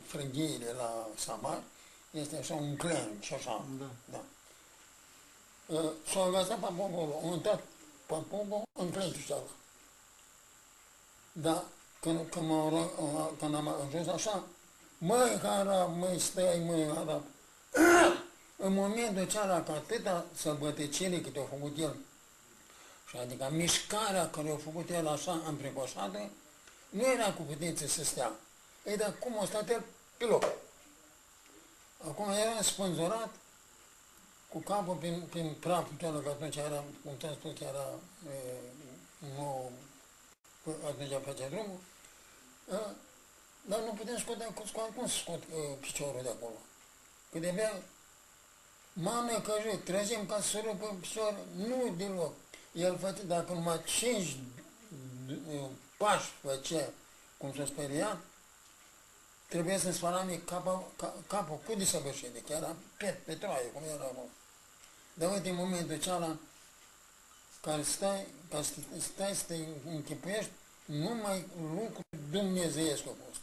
frânghiile la samar, este așa un clen și așa. Da. da. S-a agasat papucul, a intrat papucul în clentul ăla. Dar când, când, când am ajuns așa, Măi, harap, măi, stai, măi, harap. în momentul acela, că atâta sălbătăcire cât a făcut el, și adică mișcarea care a făcut el așa împrecoșată, nu era cu putință să stea. Ei, dar cum a stat el pe loc? Acum era spânzurat, cu capul prin, prin praful celălalt, că atunci era, cum te-am spus, era e, nou, atunci făcea drumul, dar nu putem scoate, scoate cum să scot uh, piciorul de acolo? Că de abia m-am necăjit, trezim ca să rupă picior, nu deloc. El face, dacă numai cinci uh, pași făcea, cum s-a speriat, trebuie să-mi spalame capul, capul cu desăvârșire, chiar era pe, pe troaie, cum era acolo. Dar uite, în momentul acela, care stai, ca să stai să te închipuiești, numai lucru dumnezeiesc a fost.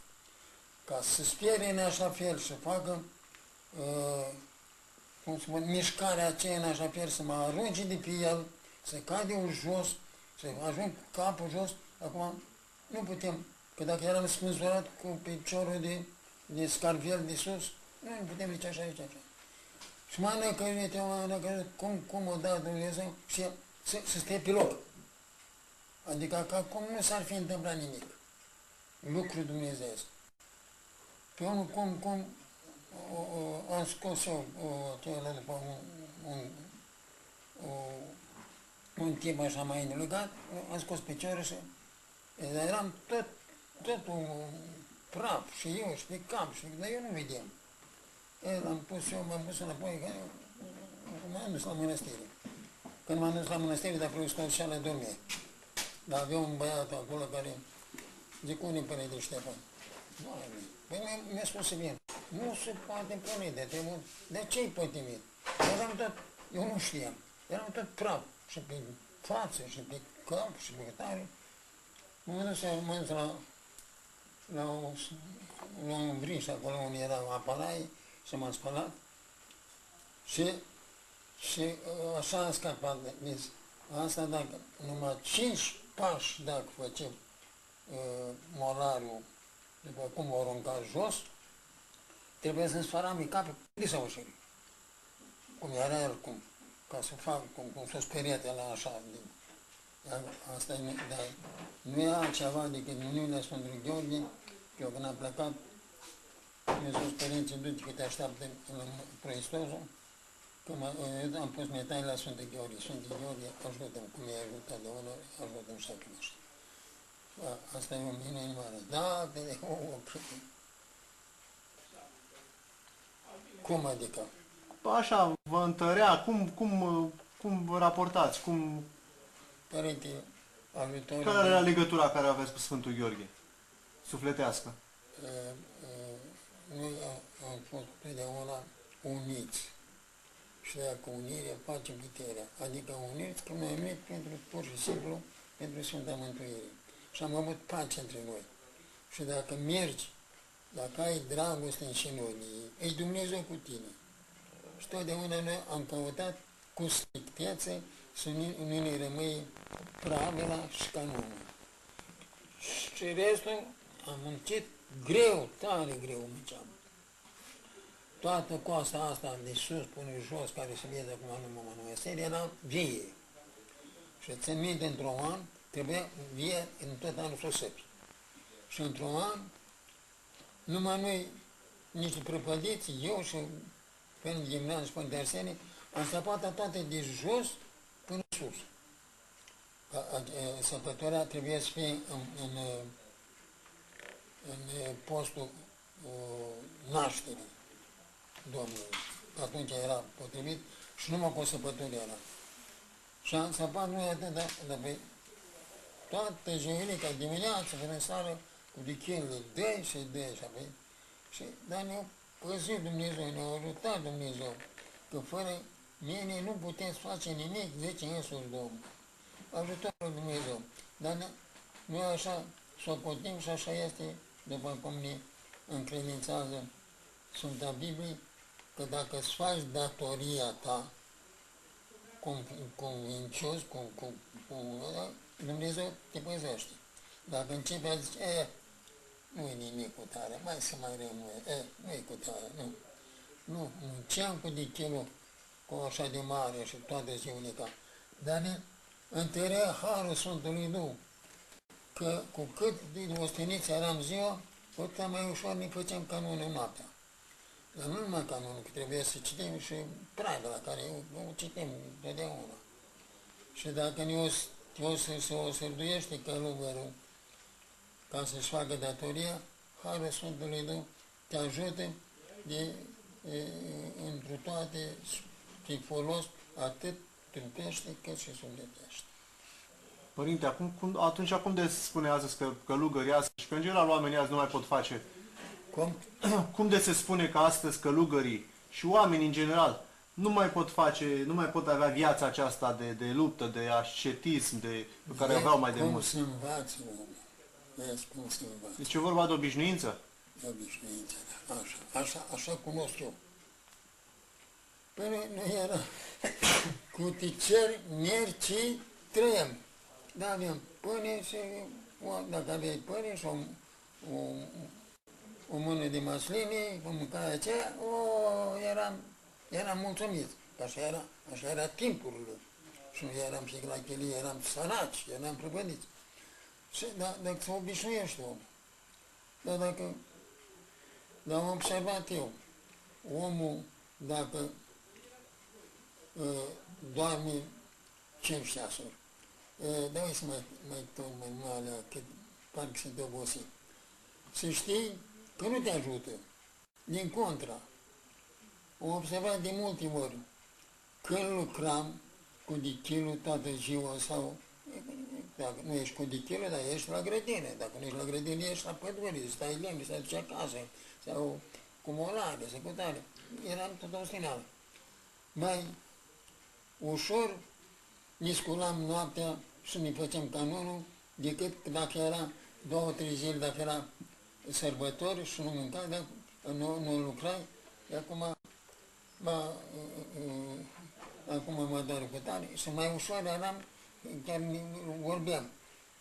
Ca să spiere în așa fel, să facă uh, cum spun, mișcarea aceea în așa fel, să mă arunce de pe el, să cade eu jos, să ajung cu capul jos, acum nu putem, că dacă eram spânzurat cu piciorul de, de scarvel de sus, nu nu putem zice așa, zice așa. Și m-a năcărit, m-a năcărit, cum, cum o dat Dumnezeu și să, să stea pe loc. Adică ca cum nu s-ar fi întâmplat nimic. Lucru Dumnezeu. Pe unul cum, cum o, o, am scos eu o, cele după un, un, o, un timp așa mai înlegat, am scos piciorul și dar eram tot, tot un praf și eu și pe cap, și, dar eu nu vedeam. El am pus eu, m-am pus înapoi, că m-am dus la mănăstire. Când m-am dus la mănăstire, dar preostul și la dormie. Dar avea un băiat acolo care, zic, unde părinte Ștefan? Doamne, păi mi-a, mi-a spus să vin. Nu se poate pune de trebuie. De ce-i pătimit? Eram tot, eu nu știam, eram tot praf și pe față și pe cap și pe tare. M-am dus m-am dus la, la, o, la un briș acolo unde era aparaie și m-am spălat și, și uh, așa am scapat. Deci, asta dacă numai cinci pași dacă facem uh, molarul după cum o arunca jos, trebuie să-mi sfarami capul de sau și cum era el, cum, ca să fac, cum, cum să speriete la așa. De, dar asta e, dar nu e altceva decât minunile Sfântului Gheorghe, eu când am plecat, mi-a spus părinții, du că te așteaptă la Proistosul, că mă, eu am pus metai la Sfântul Gheorghe. Sfântul Gheorghe ajută-mă, cum i-a ajutat de unor, ajută-mă să cunoaște. Asta e o minune mare. Da, de o, o, Cum adică? Așa, vă întărea, cum, cum, cum vă raportați, cum, Părinte, ajutorul... care era legătura care aveți cu Sfântul Gheorghe? Sufletească. Uh, uh, noi am, am fost totdeauna uniți. Și dacă unire face puterea. Adică uniți că noi am venit pentru, pur și simplu pentru Sfânta Mântuire. Și am avut pace între noi. Și dacă mergi, dacă ai dragoste în șinonie, e Dumnezeu cu tine. Și totdeauna noi am căutat cu strictețe să nu, nu ne rămâi pravila și canonul. Și restul am muncit greu, tare greu munceam. Toată coasta asta de sus până jos, care se vede acum numai în Mănăstire, era vie. Și țin minte, într-un an, trebuia vie în tot anul să o săpi. Și într-un an, numai noi, niște prăpădiți, eu și Părinte Gimnan și Părinte Arsenie, am săpat toate de jos până sus. A- a- Săpătoarea trebuie să fie în, în, în postul uh, nașterii Domnului. Atunci era potrivit și numai cu o săpătură era. Și am săpat nu atât, dar, dar pe toată joienica dimineața, până seară, cu dichelele, dă și dă și apoi. Și, dar ne-a păzit Dumnezeu, ne-a ajutat Dumnezeu, că fără mine nu puteți face nimic, zice însuși Domnul. Ajutorul Dumnezeu. Dar ne- noi așa socotim și așa este, după cum ne încredințează Sfânta Biblie, că dacă îți faci datoria ta cum, convincios, cum, cum, cum, Dumnezeu te păzește. Dacă începe a zice, e, nu e nimic cu tare, mai să mai rămâne, e, nu e cu tare, nu. Nu, munceam cu dichelul, cu așa de mare și toate ziunica, dar ne întărea Harul Sfântului Duh, că cu cât din osteniți eram ziua, cu atât mai ușor ne făceam canonul noaptea. Dar nu numai canonul, că trebuie să citim și praga la care o, o citim totdeauna. Și dacă ne o, o să se o sărduiește călugărul ca să-și facă datoria, Harul Sfântului Duh te ajută de, e, întru toate de folos atât trupește cât și sufletește. Părinte, acum, cum, atunci cum de se spune astăzi că călugării astăzi și că în general oamenii azi nu mai pot face? Cum? Cum de se spune că astăzi călugării și oamenii în general nu mai pot face, nu mai pot avea viața aceasta de, de luptă, de ascetism, de, pe care E aveau mai de cum mult? să învață omul. Vezi cum se învață. Deci e vorba de obișnuință. de obișnuință. Așa, așa, așa cunosc eu. Păi nu, nu era cu ticeri, nerci, trăiem. Da, aveam pâine și, o, dacă aveai pâine și o, o, o mână de măsline, o mâncare aceea, o, eram, eram mulțumit. Așa era, așa era timpurile. Și nu eram și la chelie, eram săraci, eram prăpădiți. Și da, dacă se obișnuiește omul. Dar dacă dar am observat eu, omul, dacă uh, doarme 5 ceasuri, uh, da să mai, mai tot mai mare, că parcă sunt obosit. Să știi că nu te ajută. Din contra, am observat de multe ori, când lucram cu dichilul toată ziua sau dacă nu ești cu dichilul, dar ești la grădină. Dacă nu ești la grădină, ești la pădure, stai lemn, să duci acasă, sau cu molare, sau cu tare. Eram tot ostinat. Mai ușor ne sculam noaptea și ne făceam canonul, decât dacă era două, trei zile, dacă era sărbători și nu mâncai, dacă nu, nu lucrai, de acum, ba, acum mă doar cu tare, și mai ușor eram, chiar ne vorbeam.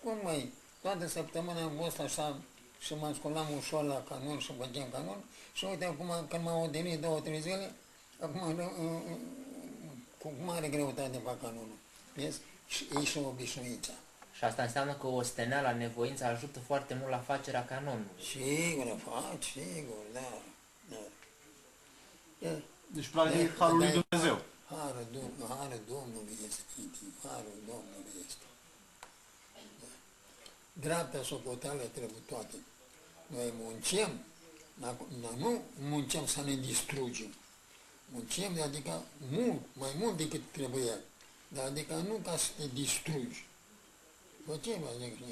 Cum mai, toată săptămâna am fost așa și mă sculam ușor la canon și făceam canon și uite acum când m-au odinit două, trei zile, acum cu mare greutate fac canonul. Vezi? Și e și obișnuința. Și asta înseamnă că o steneală, nevoința ajută foarte mult la facerea canonului. Sigur, fac, sigur, da. da. E, Deci, practic, harul lui Dumnezeu. Harul, Dom- harul Domnului este, harul Domnului este. Da. Dreapta socoteală trebuie toate. Noi muncem, acum- noi nu muncem să ne distrugem. Muncem, adică mult, mai mult decât trebuie. Dar adică nu ca să te distrugi. Facem, adică,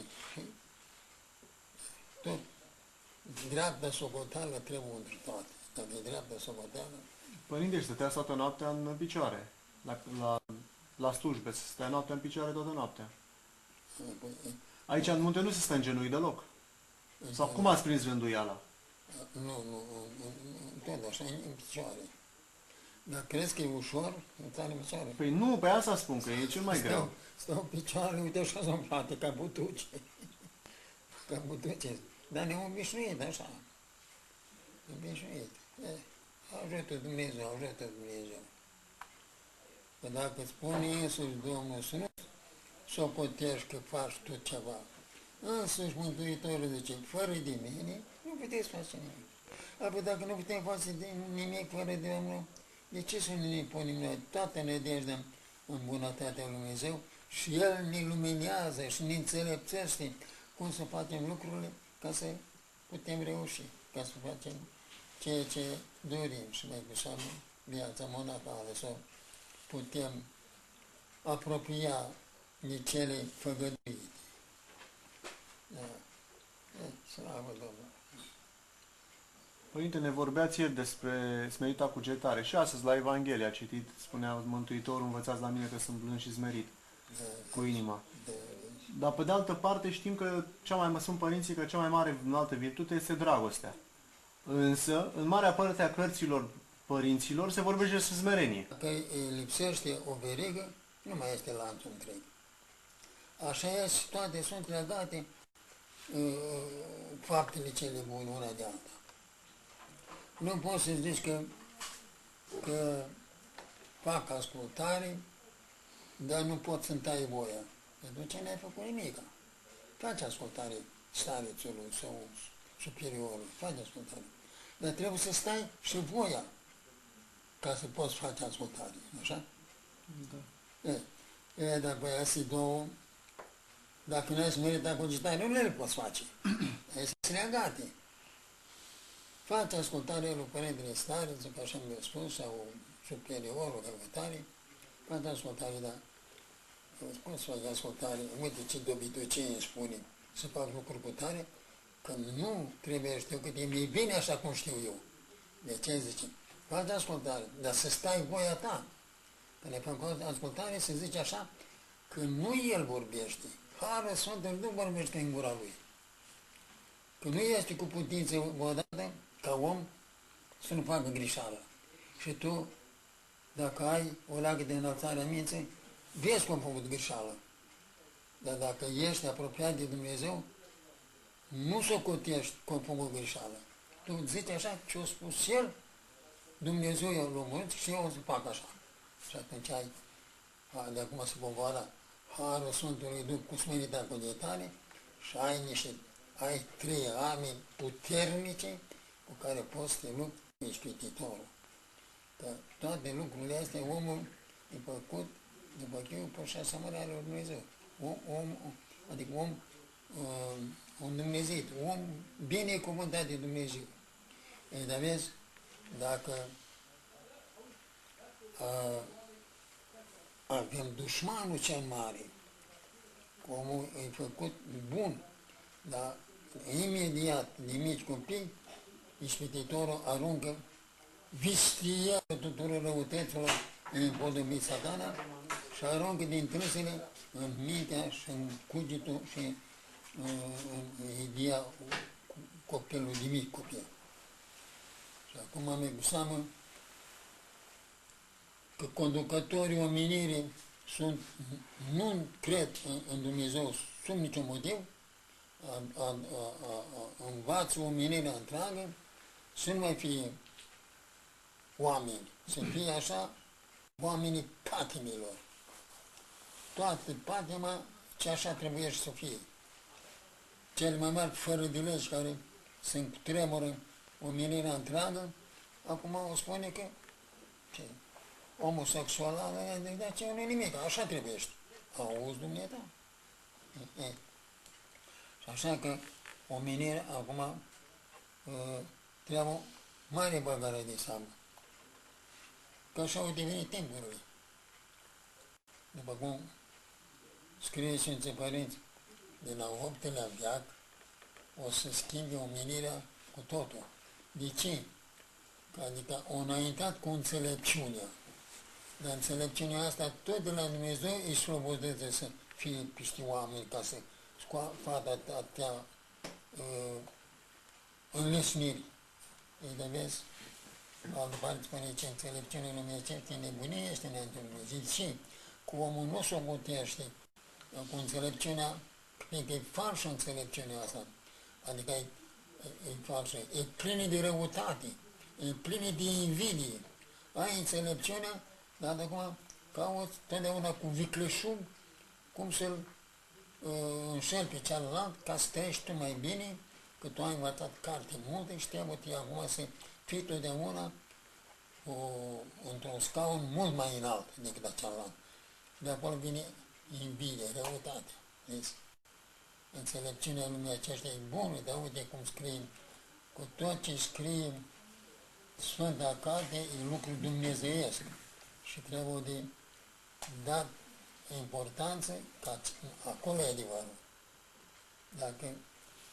tot dreapta socoteală trebuie între toate. Dacă e dreapta socoteală, Părinte, stătea toată noaptea în picioare. La, la, la slujbe, să stea noaptea în picioare toată noaptea. păi, Aici în munte nu se stă în genunchi deloc. Sau cum ați prins rânduiala? Nu, nu, nu, tot așa, în picioare. Dar crezi că e ușor? Stai în picioare. Păi nu, pe asta spun că e cel mai greu. Stau, stau în picioare, uite așa sunt frate, ca butuce. Ca butuce. Dar ne-am obișnuit așa. Obișnuit. E, ajută Dumnezeu, ajută Dumnezeu. Că dacă spune însuși Domnul să nu socotești că faci tu ceva, însuși Mântuitorul zice, fără de mine, nu puteți face nimic. Apoi dacă nu putem face de nimic fără de Domnul, de ce să nu ne punem noi toată nădejdea în bunătatea Lui Dumnezeu și El ne luminează și ne înțelepțește cum să facem lucrurile ca să putem reuși, ca să facem ceea ce dorim și mai cu seamă viața monacală, să o putem apropia de cele făgăduite. Da. E, slavă Domnului! Părinte, ne vorbeați ieri despre smerita cugetare și astăzi la Evanghelie a citit, spunea Mântuitorul, învățați la mine că sunt blând și smerit Da, cu inima. da, Dar pe de altă parte știm că cea mai, mă sunt părinții că cea mai mare înaltă virtute este dragostea. Însă, în marea parte a cărților părinților se vorbește despre smerenie. Dacă îi lipsește o verigă, nu mai este lanțul întreg. Așa e și toate sunt legate uh, faptele cele bune una de alta. Nu poți să zici că, că fac ascultare, dar nu pot să-mi tai voia. Pentru ce n-ai făcut nimic. Faci ascultare starețului sau superiorului, faci ascultare. Dar trebuie să stai și voia ca să poți face ascultare, așa? Da. E, e dar pe astea două, dacă nu ai smerit cogitare, nu le poți face. Este legate. Faci ascultare lui Părintele Stareț, ca așa mi-a spus, sau superiorul căutare, faci ascultare, dar cum să faci ascultare? Uite ce de obicei îmi spune să fac lucruri cu tare, că nu trebuie știu cât e mai bine așa cum știu eu. De ce zice? Faci ascultare, dar să stai voia ta. Că ne fac ascultare se zice așa, că nu el vorbește. Harul Sfântului nu vorbește în gura lui. că nu este cu putință odată ca om să nu facă greșeală. Și tu, dacă ai o leagă de înălțare a minții, vezi cum a făcut greșeală. Dar dacă ești apropiat de Dumnezeu, nu s-o cotești cum a făcut greșeală. Tu zici așa ce a spus El, Dumnezeu i-a lumit și eu o să fac așa. Și atunci ai, a, de acum se povoară, Harul Sfântului Duh cu smerita cu tale și ai niște, ai trei arme puternice cu care poți să te lupți ispititorul. Că toate lucrurile astea omul e făcut după chipul pe și asemănarea lui Dumnezeu. Om, om, adică om, uh, un Dumnezeu, om binecuvântat de Dumnezeu. Ei, dar vezi, dacă uh, avem dușmanul cel mare, omul e făcut bun, dar imediat, de mici copii, ispititorul aruncă vistia tuturor răutăților împodobit satana și aruncă din trâsele în mintea și în cugetul și uh, în ideea copilului de mic copil. Și acum am cu seamă că conducătorii omenirii sunt, nu cred în, în Dumnezeu sub niciun motiv, a, a, a, a, învață omenirea întreagă să nu mai fie oameni, să fie așa oamenii patimilor. Toată patima ce așa trebuie să fie. Cel mai mari fără de legi care sunt tremură omenirea întreagă, acum o spune că ce, homosexual, de ce nu nimic, așa trebuie. Auzi Dumnezeu? E, e. Și așa că omenirea acum uh, trebuie mare băgare de seamă. Că așa au devenit timpurile. După cum scrie Sfinții Părinți, de la optelea viac o să schimbe omenirea cu totul. De ce? Că adică o înaintat cu înțelepciunea. Dar înțelepciunea asta tot de la Dumnezeu îi slobodește să fie piște oameni ca să scoată atâtea uh, înlesniri. Ei, de vezi, altă parte spune ce înțelepciune lumea ce nebunie este înaintea Dumnezeu. Ce? Cu omul nu s-o putește, cu înțelepciunea, fiindcă e falsă înțelepciunea asta. Adică e, e, e falsă, e plină de răutate, e plină de invidie. Ai înțelepciunea, dar de acum cauți totdeauna cu vicleșug cum să-l uh, înșel pe celălalt ca să trăiești tu mai bine, că tu ai învățat carte multe și trebuie acum să fii totdeauna o, într-un scaun mult mai înalt decât celălalt. De acolo vine invidia, răutate. Vezi? Înțelepciunea lumii aceasta e bună, dar uite cum scrie, cu tot ce scrie Sfânta Carte e lucru dumnezeiesc și trebuie de dat importanță că acolo e adevărul. Dacă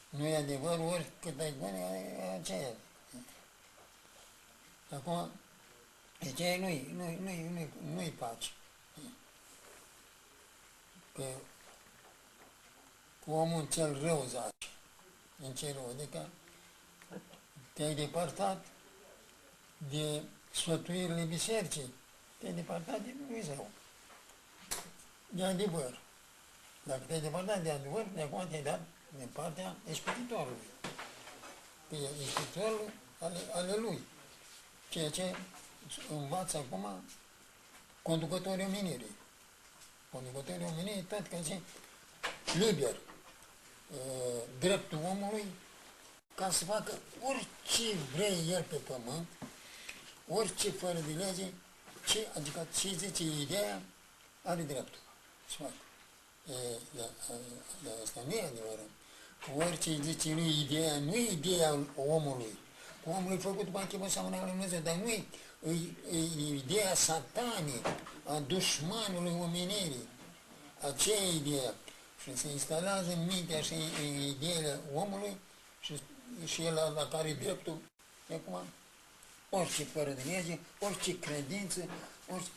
nu e adevărul, oricât ai bun, e aceea. Acum, de ce nu-i, nu-i, nu-i, nu-i, nu-i pace. Că cu omul cel rău zace, în cerul, adică te-ai depărtat de sfătuirile bisericii, te-ai depărtat de Dumnezeu, de adevăr. Dacă te-ai depărtat de adevăr, de acum te-ai dat de partea ispititorului. Că e ispititorul ale, ale lui. Ceea ce învață acum conducătorii omenirii. Conducătorii omenirii, tot că zice liber uh, dreptul omului ca să facă orice vrei el pe pământ, orice fără de lege, ce, adică ce zice ideea, are dreptul să facă. E, da, da, asta nu e adevărat. Orice zice nu e ideea, nu e ideea omului. Omul e făcut după chipul asemenea lui Dumnezeu, dar nu e, e, e ideea satanii, a dușmanului omenirii. Aceea e ideea. Și se instalează în mintea și în ideile omului și, și el la, la care dreptul, de acum, orice fără de lege, orice credință, orice...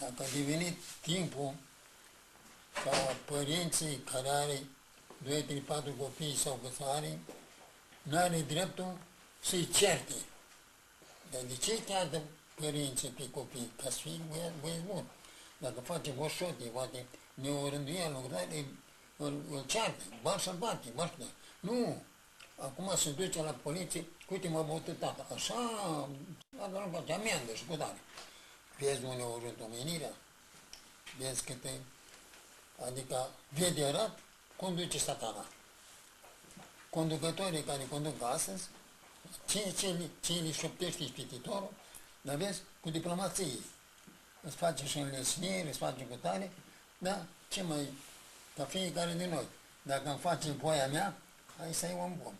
Dacă a devenit timpul ca părinții care are 2, 3, 4 copii sau câți are, nu are dreptul să-i certe. Dar de ce cheamă părinții pe copii? Ca să fie băieți băieți buni. Dacă face boșote, poate neorânduia lucrare, îl, îl ceartă, bar să-l bate, bar să Nu! Acum se duce la poliție, uite m-a bătut tata. Așa, asta nu face amendă și cu tare. Vezi uneori în omenirea, vezi câte, adică vede rat, conduce satana. Conducătorii care conduc astăzi, ce, ce, ce le șoptește ispititorul, dar vezi, cu diplomație. Îți face și înlesniri, îți face cu tare, da, ce mai, ca fiecare din noi. Dacă îmi face voia mea, hai să ai om bun.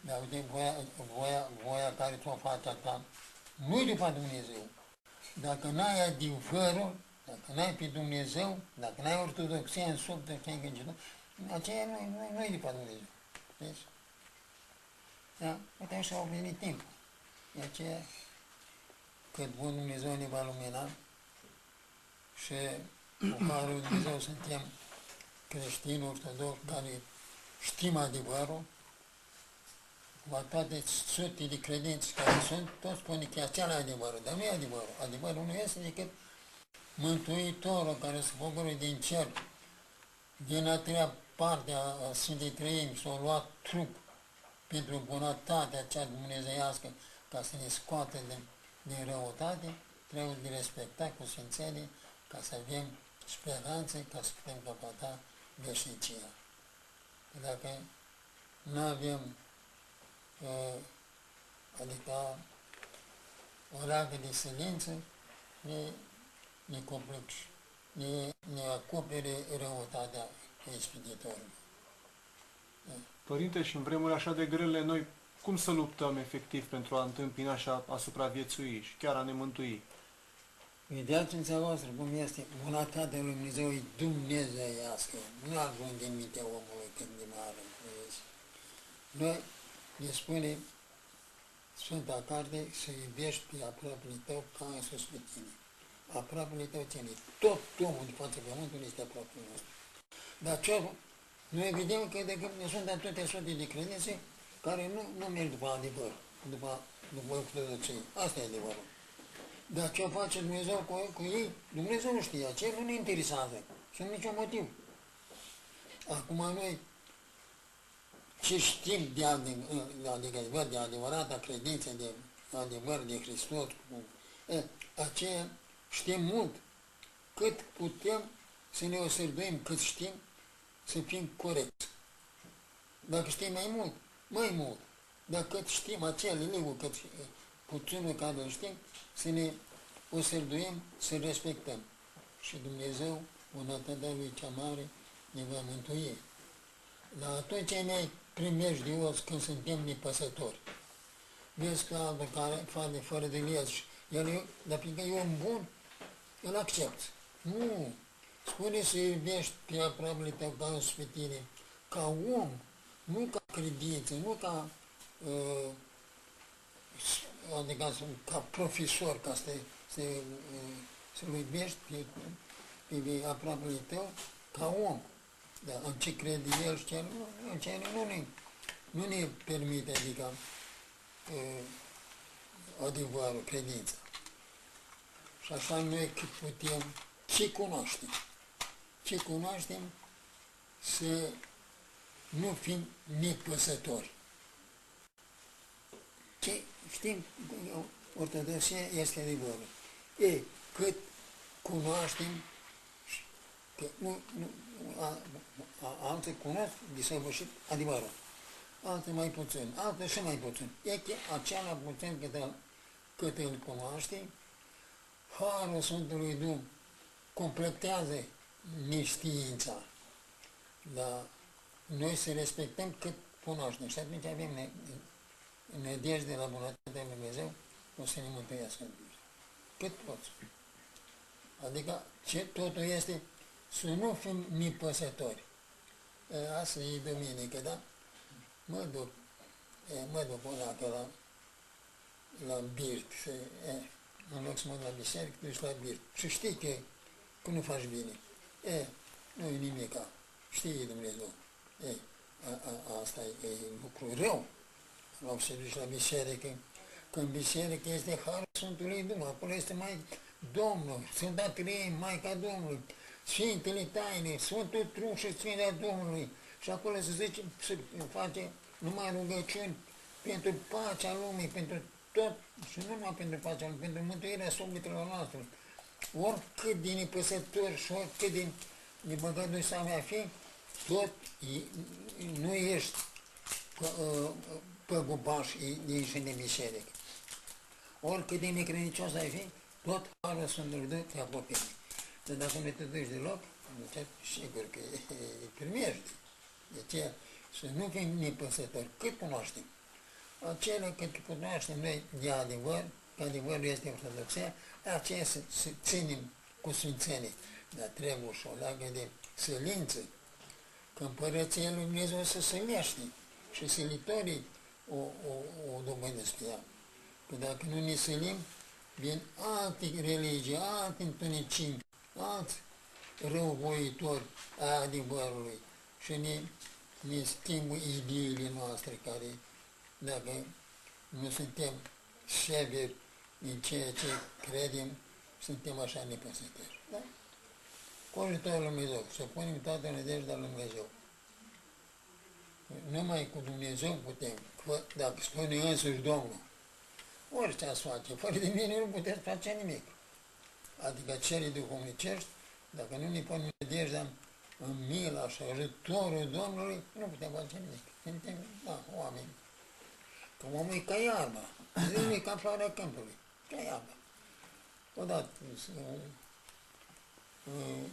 Dar uite, voia, voia, voia care ți-o face asta, nu-i după Dumnezeu. Dacă n-ai adevărul, dacă n-ai pe Dumnezeu, dacă n-ai ortodoxia în sub de ce gândit, aceea nu, nu, nu-i după Dumnezeu. Deci, da, uite așa au venit timpul. De aceea, cât bun Dumnezeu ne va lumina și cu Harul Dumnezeu suntem creștini ortodoxi care știm adevărul, la toate sute de credinți care sunt, toți spune că e acela adevărul, dar nu e adevărul. Adevărul nu este decât Mântuitorul care se pogoră din cer, din a treia parte a Sfintei Trăimi, s-a luat trup pentru bunătatea cea dumnezeiască, ca să ne scoată din, din răutate, trebuie de respecta cu sfințenie, ca să avem speranțe, ca să putem căpăta veșnicia. Dacă nu avem uh, adică o leagă de silință, ne, ne complex, ne, ne acopere răutatea expeditorului. Părinte, și în vremuri așa de grele, noi cum să luptăm efectiv pentru a întâmpina așa a supraviețui și chiar a ne mântui? Vedeați voastră cum este bunătatea lui Dumnezeu e dumnezeiască, nu ajunge în mintea omului când e mare. Vezi? Noi ne spune Sfânta Carte să iubești pe aproapele tău ca însuși pe tine. Aproapele tău cine? Tot omul de față pământului este aproapele nostru. Dar ce noi vedem că de când sunt atâtea sute de credințe care nu, nu merg după adevăr, după, după ortodoxie. Asta e adevărul. Dar ce face Dumnezeu cu, cu ei, Dumnezeu nu știe, ce nu ne interesează. Sunt niciun motiv. Acum noi ce știm de, adevăr, de adevăr, de adevărata credință, de adevăr de Hristos, e, aceea știm mult. Cât putem să ne osârduim, cât știm, să fim corecți. Dacă știm mai mult, mai mult. Dacă știm acele leu, cât puținul care îl știm, să ne osârduim, să respectăm. Și Dumnezeu, bunătatea Lui cea mare, ne va mântui. Dar atunci ne primești de os când suntem nepăsători. Vezi că altul care face fără de legi, el, dar pentru că e un bun, îl accept. Nu, Spune să iubești pe aproapele tău ca însuși pe tine, ca om, nu ca credință, nu ca, uh, adică ca profesor, ca să, să, uh, să-l iubești pe, pe aproapele tău ca om. Dar în ce crede el și ce nu, în ce nu ne, nu ne permite, adică, uh, adevărul, credința. Și așa noi cât putem, ce cunoaștem ce cunoaștem, să nu fim nepăsători. Ce știm, ortodoxia este adevărul. E, cât cunoaștem, că nu, nu, a, a, alții cunosc desăvârșit adevărul. Alții mai puțin, alții și mai puțin. E că acela puțin cât îl, cât îl cunoaște, Harul Sfântului Dumnezeu completează neștiința. Dar noi să respectăm cât cunoaștem și atunci avem ne, nedejde la bunătatea Lui Dumnezeu, o să ne mântuiască Cât poți. Adică ce totul este să nu fim nepăsători. Asta e duminică, da? Mă duc, e, mă duc până acolo la, la birt, și, e, în loc să mă duc la biserică, duci la birt. Și știi că, că nu faci bine. E, nu e nimic. Știe Dumnezeu. E, a, a, asta e, e lucru rău. în loc să duci la biserică, că în biserică este Harul Sfântului Duh, acolo este mai Domnul, Sfânta Trei, Maica Domnului, Sfintele Taine, Sfântul Trup și Sfânta Domnului. Și acolo se zice, se face numai rugăciuni pentru pacea lumii, pentru tot, și nu numai pentru pacea lumii, pentru mântuirea sufletelor noastre. Oricât de nepăsător și oricât de nebăgădui să avea fi, tot e- nu ești pă- ă, păgubaș de ieși din biserică. Oricât de necredincios ai fi, tot Harul Sfântului Duh te acoperi. Dar dacă nu te duci deloc, atunci sigur că îi primești. De ce? Să nu fim nepăsători. Cât cunoaștem? Acele cât cunoaștem noi de adevăr, că adevărul este ortodoxia, aceea să, să ținem cu sfințenie. Dar trebuie și o leagă de sălință, că împărăția lui Dumnezeu să se lește și sălitorii o, o, o dobândesc ea. Că dacă nu ne sălim, vin alte religii, alte întunecimi, alți răuvoitori a adevărului și ne, ne schimbă ideile noastre care, dacă nu suntem severi în ceea ce credem, suntem așa nepăsători. Da? Cu ajutorul lui Dumnezeu, să punem toată nădejdea lui Dumnezeu. Numai cu Dumnezeu putem, fă- dacă spune însuși Domnul, orice ați face, fără de mine nu puteți face nimic. Adică cerii duhovnicești, dacă nu ne punem nădejdea în mila și ajutorul Domnului, nu putem face nimic. Suntem, da, oameni. Că omul e ca iarba, zilnic ca floarea câmpului, ca iarba. Odată, uh, uh,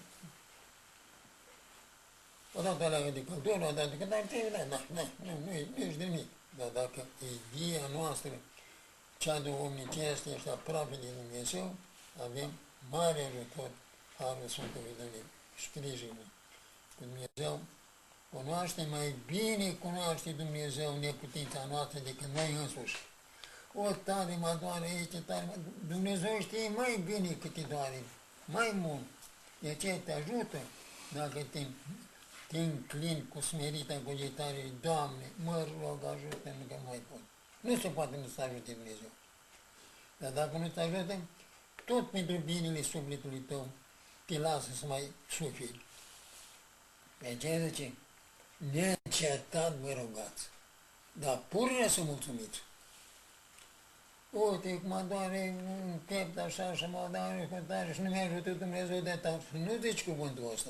odată leagă de căldură, odată că dar te da, da, da, nu, nu, e- nu ești de nimic. Dar dacă ideea noastră, cea duhovnicească, este aproape de Dumnezeu, avem mare ajutor Harul Sfântului Dumnezeu, sprijinul. Că Dumnezeu cunoaște mai bine, cunoaște Dumnezeu neputința noastră decât noi însuși. O, tare mă doare aici, tare mă... Dumnezeu știe mai bine cât te doare, mai mult. De aceea te ajută dacă te, te înclin cu smerita cugetare, Doamne, mă rog, ajută-mă că nu mai pot. Nu se poate nu să ajute Dumnezeu. Dar dacă nu te ajută, tot pentru binele sufletului tău te lasă să mai suferi. De aceea zice, neîncetat vă rugați, dar pururea să mulțumiți. Uite, cum doare un piept așa și mă doare cu tare și nu mi-a ajutat Dumnezeu de tot. Nu zici cuvântul ăsta.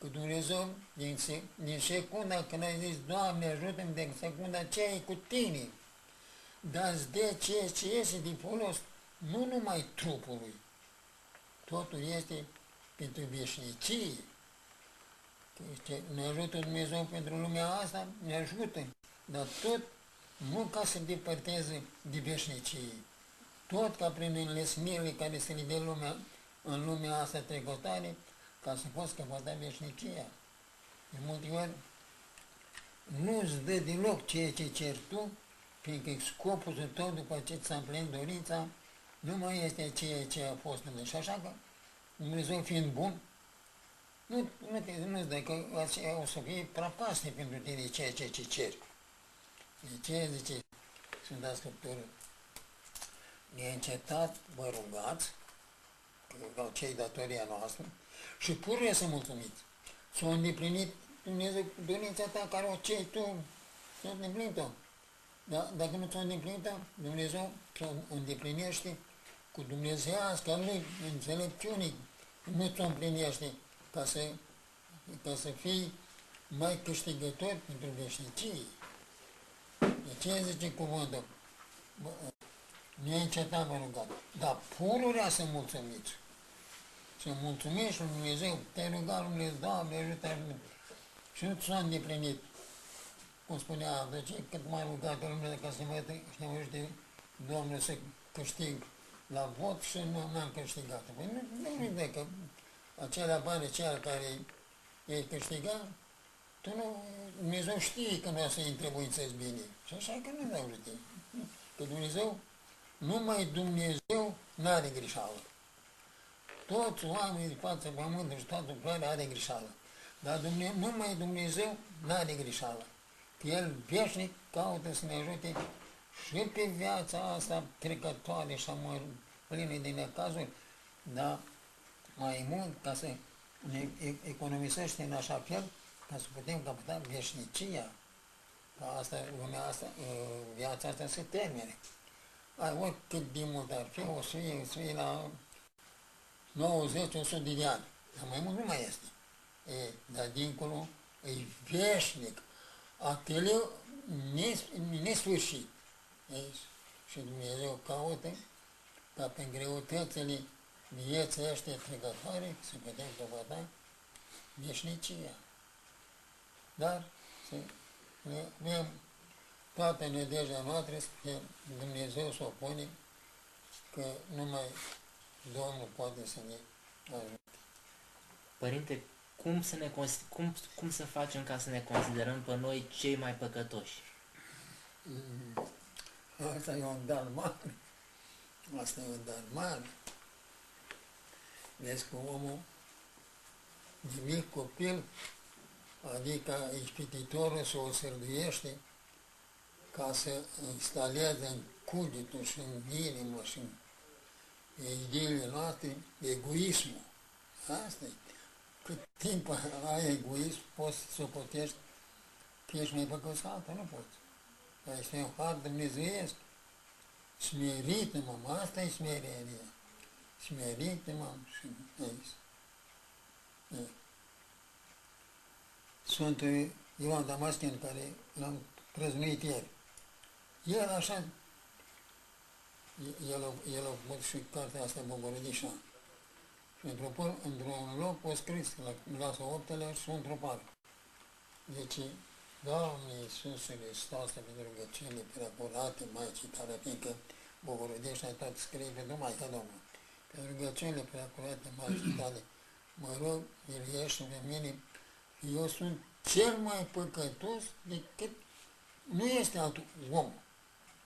Că Dumnezeu, din, se, din secunda când ai zis, Doamne, ajută-mi din secunda aceea e cu tine. Dar îți de ceea ce iese din folos, nu numai trupului. Totul este pentru veșnicie. Este, ne ajută Dumnezeu pentru lumea asta, ne ajută, dar tot nu ca să depărteze de veșnicie, tot ca prin înlesnirile care se le dă lumea, în lumea asta trecătoare, ca să poți căpăta veșnicia. De multe ori nu-ți dă deloc ceea ce ceri tu, fiindcă scopul tău după ce ți-a împlinit dorința, nu mai este ceea ce a fost în Și așa că Dumnezeu fiind bun, nu, nu te, nu-ți dă, că aceea o să fie prăpastie pentru tine ceea ce ce ceri. De ce zice Sfânta Scriptură? Neîncetat vă rugați, că au cei datoria noastră, și pururea să mulțumiți. S-a îndeplinit Dumnezeu dorința ta care o cei tu, s-a îndeplinit-o. Da? Dacă nu ți-o îndeplinit Dumnezeu ți-o îndeplinește cu dumnezeiasca lui înțelepciune, nu ți-o împlinește ca să, ca să fii mai câștigător pentru veșnicie. De ce zice cuvântul? Bă, Neîncetat mă rugat. Dar pururea să mulțumiți. Să mulțumești lui Dumnezeu, te-ai rugat lui Dumnezeu, Doamne, ajută Și nu ți-a îndeplinit. Cum spunea, de ce cât mai rugat pe Dumnezeu ca să mă știu Doamne, să câștig la vot și nu n-am câștigat. Păi nu, nu nu că acelea bani, cel care ei câștigat, tu nu, Dumnezeu știe că nu o să-i întrebuințezi bine. Și așa că nu dau ajută. Că Dumnezeu, numai Dumnezeu n-are greșeală. Toți oamenii de față pământului și toată lucrarea are greșeală. Dar Dumnezeu, numai Dumnezeu n-are greșeală. El veșnic caută să ne ajute și pe viața asta trecătoare și amor, plină de necazuri, dar mai mult ca să ne e- economisește în așa fel ca să putem capăta veșnicia. Ca asta, lumea asta, uh, viața asta se termine. Ai, oricât de mult ar fi, o să fie, o să fie la 90-100 de ani. Dar mai mult nu mai este. E, dar dincolo e veșnic. Ateliu nes- nesfârșit. E, și Dumnezeu caută ca prin greutățile vieții ăștia trecătoare să putem căpăta veșnicia. Dar să ne avem toată nădejdea noastră să fie Dumnezeu să o pune că numai Domnul poate să ne ajute. Părinte, cum să, ne cons- cum, cum să facem ca să ne considerăm pe noi cei mai păcătoși? Mm. Asta e un dar mare. Asta e un dar mare. Vezi că omul, de mic copil, adică ispititorul se o sărduiește ca să instaleze în cugetul și în inimă și în ideile noastre egoismul. Asta e. Cât timp ai egoism, poți să socotești că ești mai păcătos ca alta, nu poți. Dar este un har dumnezeiesc. Smerită-mă, asta e smerenia. Smerită-mă și aici. E. Sfântul Ioan Damaschin, care l-am prăznuit ieri. El așa, el, a- el a pus și cartea asta Bogorodișa. Și într-un, păr- într-un loc a scris la clasa 8 și într-o parte. Deci, Doamne Iisuse Hristos, pentru rugăciunile preacurate, Maicii tale, fiindcă Bogorodișa tot scrie pentru Maica Domnului. Pentru rugăciunile preacurate, Maicii tale, mă rog, miliește pe mine, eu sunt cel mai păcătos decât nu este altul om.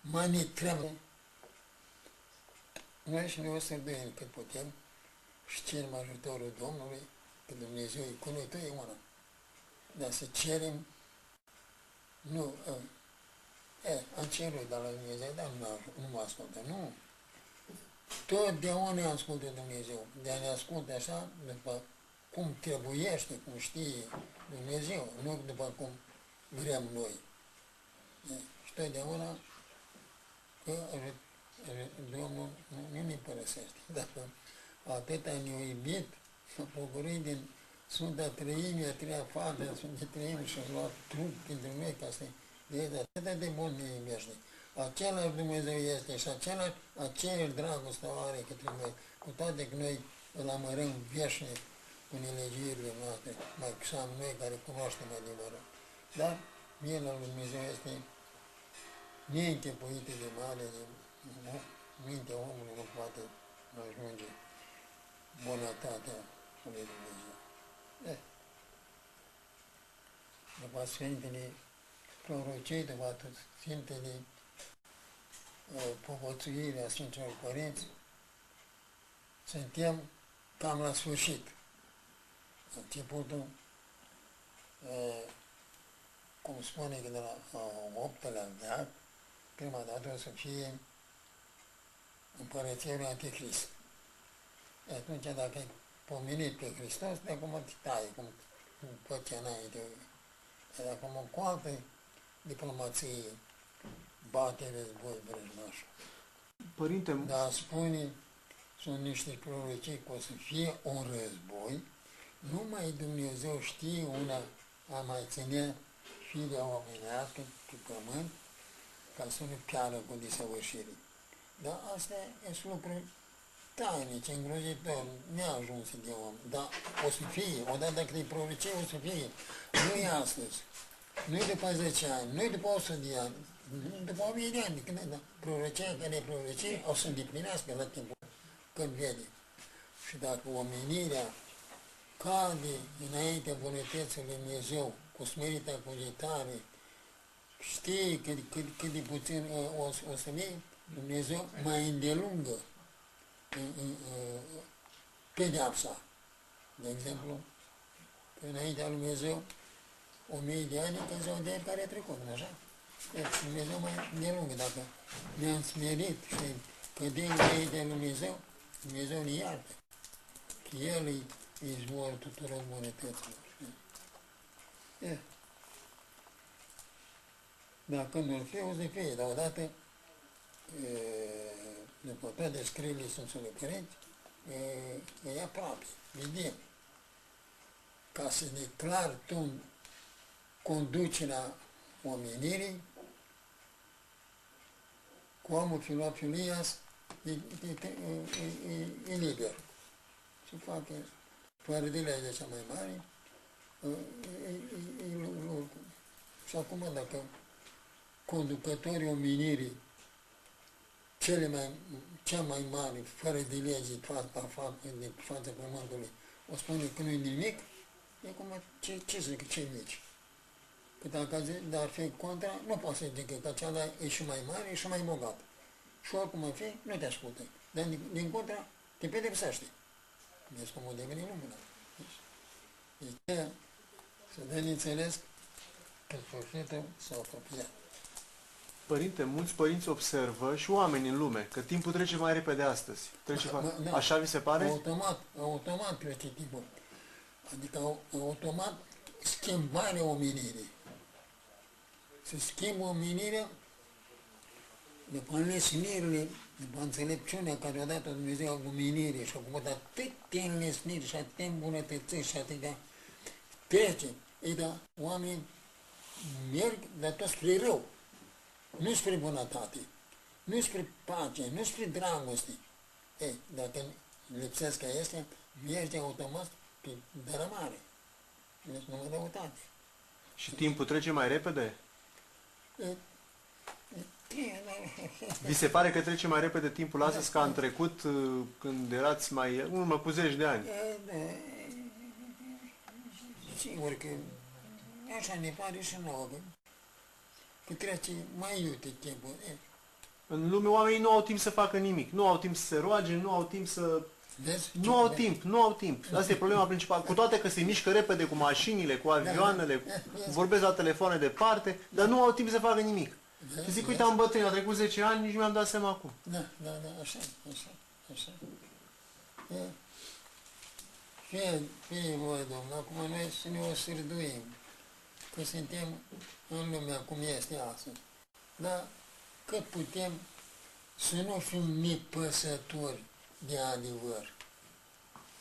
Mai ne trebuie. Noi și noi o să dăm cât putem și cerem ajutorul Domnului, că Dumnezeu e cu noi totdeauna. Dar să cerem, nu, ă, e, am cerut de la Dumnezeu, dar nu, mă- nu mă ascultă, nu. Totdeauna ascultă Dumnezeu, de ne ascultă așa, după cum trebuiește, cum știe Dumnezeu, nu după cum vrem noi. E, Și totdeauna că re- re- Domnul nu, nu ne părăsește. Dacă atâta ne-a iubit, s-a pogorât din Sfânta Trăimie, a treia fată a Sfântei Trăimii și a luat trup pentru noi ca să vezi atât de mult ne iubește. Același Dumnezeu este și același, aceeași dragoste o are către noi, cu toate că noi îl amărăm veșnic cu nelegiurile noastre, mai seamă noi care cunoaștem adevărul. Dar mila lui Dumnezeu este neînchipuită de mare, de nu? mintea omului nu poate ajunge bunătatea lui Dumnezeu. Eh. După Sfintele prorocii, după atât Sfintele uh, povățuire a Sfinților Părinți, suntem cam la sfârșit. Începutul, uh, cum spune că de la uh, 8-lea veac, prima dată o să fie împărăția lui Antichrist. E atunci, dacă ai pomenit pe Hristos, de acum te tai, cum, cum făcea înainte. Dar acum cu altă diplomație bate război vrăjmașul. Părinte, Dar spune, sunt niște prorocii că o să fie un război, numai Dumnezeu știe una a mai ține firea omenească pe pământ ca să nu piară cu desăvârșire. Dar astea sunt lucruri tainice, îngrozitor, neajunse de om. Dar o să fie, odată când e prorocie, o să fie. Nu e astăzi, nu e după 10 ani, nu e după 100 de ani, nu după 1000 de ani, când da, prorocia care e prorocie, o să îndeplinească la timpul când vede. Și dacă omenirea cade înaintea bunătății lui Dumnezeu, cu smerită cugetare, știe cât, cât, cât de puțin o, o, o să fie, Dumnezeu mai îndelungă în- în- în- pedeapsa. De exemplu, înaintea lui Dumnezeu, o mie de ani când ziua de ieri care a trecut, nu așa? E, Dumnezeu mai ne lungă, dacă ne-am smerit și cădem de ei de Dumnezeu, Dumnezeu ne iartă. Că El e izvorul tuturor bunătăților. știi? E. Dacă nu-l fie, o să fie, dar odată, e, după toate scrierile Sfântului Părinți, e, e aproape, vedem. Ca să ne clar tu conducerea omenirii, cu omul Filofilias e, e, e, e, e, e liber. Ce face fără de legea cea mai mare, e, e, e, e lucru. Și acum dacă conducătorii omenirii cele mai, cea mai mare, fără de lege, fața, fața, de fața pământului, o spune că nu e nimic, e cum, ce, ce să zic, ce mici. Că dacă zi- dar fi contra, nu poți să zică că cealaltă e și mai mare, e și mai bogat. Și oricum ar fi, nu te ascultă. Dar din, din contra, te pedepsește. Vezi cum o deveni lumina. Deci, de ce să dă de înțeles că sfârșitul s-a apropiat. Părinte, mulți părinți observă și oameni în lume că timpul trece mai repede astăzi. Trece Da, fa- da. Așa vi se pare? Automat, automat trece timpul. Adică au- automat schimbarea omenirii. Se schimbă omenirea după înlesnirile, după înțelepciunea care a dat-o Dumnezeu al omenirii și a făcut atâtea înlesniri și atâtea îmbunătățiri și atâtea trece. Ei da, oamenii merg, dar tot spre rău. Nu spre bunătate, nu spre pace, nu spre dragoste. Ei, dacă lipsesc este, merge automat pe dărâmare. Deci nu mai răutate. Și timpul trece mai repede? Vi se pare că trece mai repede timpul astăzi ca în trecut, uh, când erați mai... în urmă cu zeci de ani? E, da, Sigur că așa ne pare și nouă, că, că trece mai iute timpul. E, În lume oamenii nu au timp să facă nimic. Nu au timp să se roage, nu au timp să... Vezi? Nu au timp, nu au timp. Asta e problema principală. Cu toate că se mișcă repede cu mașinile, cu avioanele, cu- vorbesc la telefoane departe, dar nu au timp să facă nimic. Și zic, uite, am bătrânit, a trecut 10 ani, nici nu mi-am dat seama acum. Da, da, da, așa, așa, așa. E, fie, fie voi, Domnul, acum noi să ne o sârduim, că suntem în lumea cum este astăzi. Dar cât putem să nu fim nepăsători de adevăr.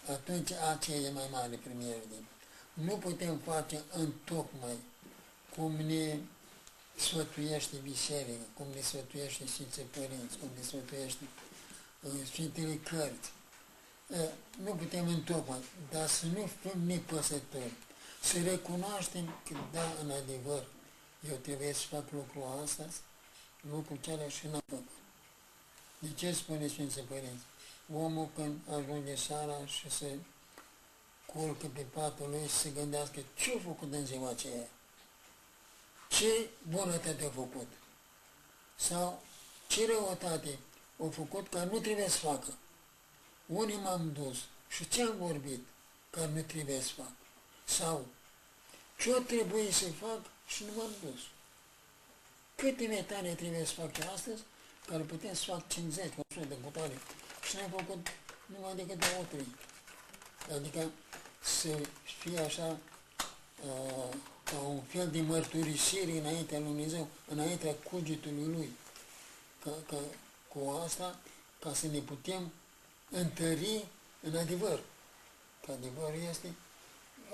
Atunci aceea e mai mare primejde. Nu putem face în tocmai cum ne sfătuiește biserica, cum ne sfătuiește Sfinții Părinți, cum ne sfătuiește uh, Sfintele Cărți. Uh, nu putem întocmai, dar să nu fim nepăsători. Să recunoaștem că, da, în adevăr, eu trebuie să fac lucrul ăsta, lucrul cealaltă și n-am făcut. De ce spune Sfinții Părinți? Omul când ajunge seara și se culcă pe patul lui să se gândească ce-a făcut în ziua aceea ce bunătate a făcut sau ce răutate a făcut care nu trebuie să facă. Unde m-am dus și ce am vorbit care nu trebuie să fac. Sau ce trebuie să fac și nu m-am dus. Câte metane trebuie să fac eu astăzi care putem să fac 50, 100 de cutare și n-am făcut numai decât două, trei. Adică să fie așa uh, ca un fel de mărturisire înaintea lui Dumnezeu, înaintea cugetului Lui. Ca, ca, cu asta, ca să ne putem întări în adevăr. Că adevărul este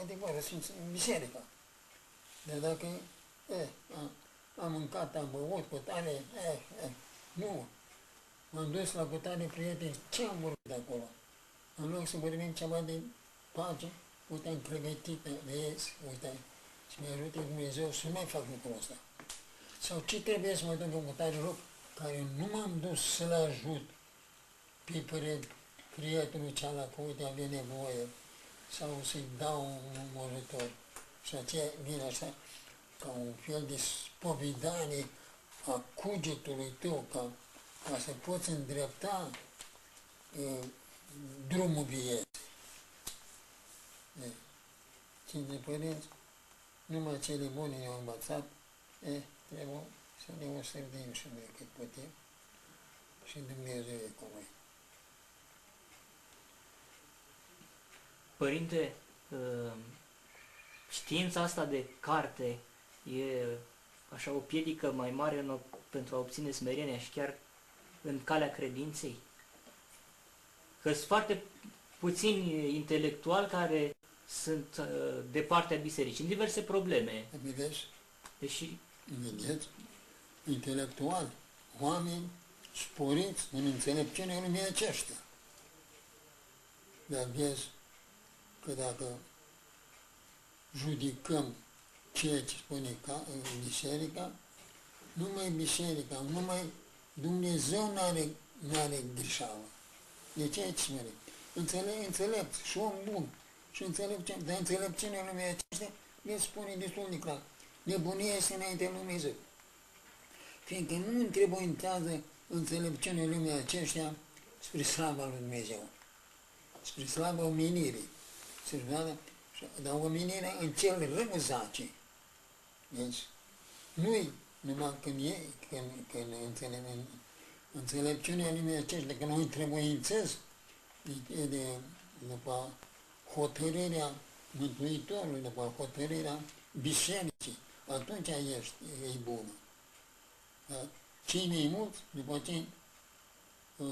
adevărul Sfinț, biserica. Dar dacă e, a, am mâncat, am băut cu tare, e, e, nu. M-am dus la cu tare prieteni, ce am vorbit de acolo? În loc să vorbim ceva de pace, uite, am pregătit, vezi, uite, să mi ajute Dumnezeu să nu mai fac lucrul ăsta. Sau ce trebuie să mă duc în tare loc care nu m-am dus să-l ajut pe păre- prietenul cealaltă, că uite, avea nevoie, sau să-i dau un, un ajutor. Și aceea vine așa ca un fel de spovedanie a cugetului tău, ca, ca să poți îndrepta uh, drumul vieții. E, Sfinții Părinți numai cele bune ne-au învățat, e, trebuie să ne o sărdim și noi cât putem și Dumnezeu e cu noi. Părinte, uh, știința asta de carte e așa o piedică mai mare în, o- pentru a obține smerenia și chiar în calea credinței? Că sunt foarte puțini intelectuali care sunt uh, de partea bisericii, în diverse probleme. Vedeți? Deși Vedeți? Intelectuali, oameni sporiți în înțelepciunea lumii aceștia. Dar vezi că dacă judicăm ceea ce spune ca, în biserica, numai biserica, numai Dumnezeu nu are, n-are greșeală. De ce ce spune? Înțele, înțelept și om bun și înțelepciune, dar înțelepciunea lumii aceștia le spune destul de clar. Nebunia este înaintea lui Dumnezeu. Fiindcă nu întrebuintează înțelepciunea lumii aceștia spre slava lui Dumnezeu, spre slava omenirii. Se vadă? Dar omenirea în cel rău zace. Deci, nu-i numai când e, când, când înțeleg, în, înțelepciunea lumii aceștia, când o întrebuințez, e de, după hotărârea Mântuitorului, după hotărârea bisericii, atunci ești, e bună. Dar cei mai mulți, după ce uh,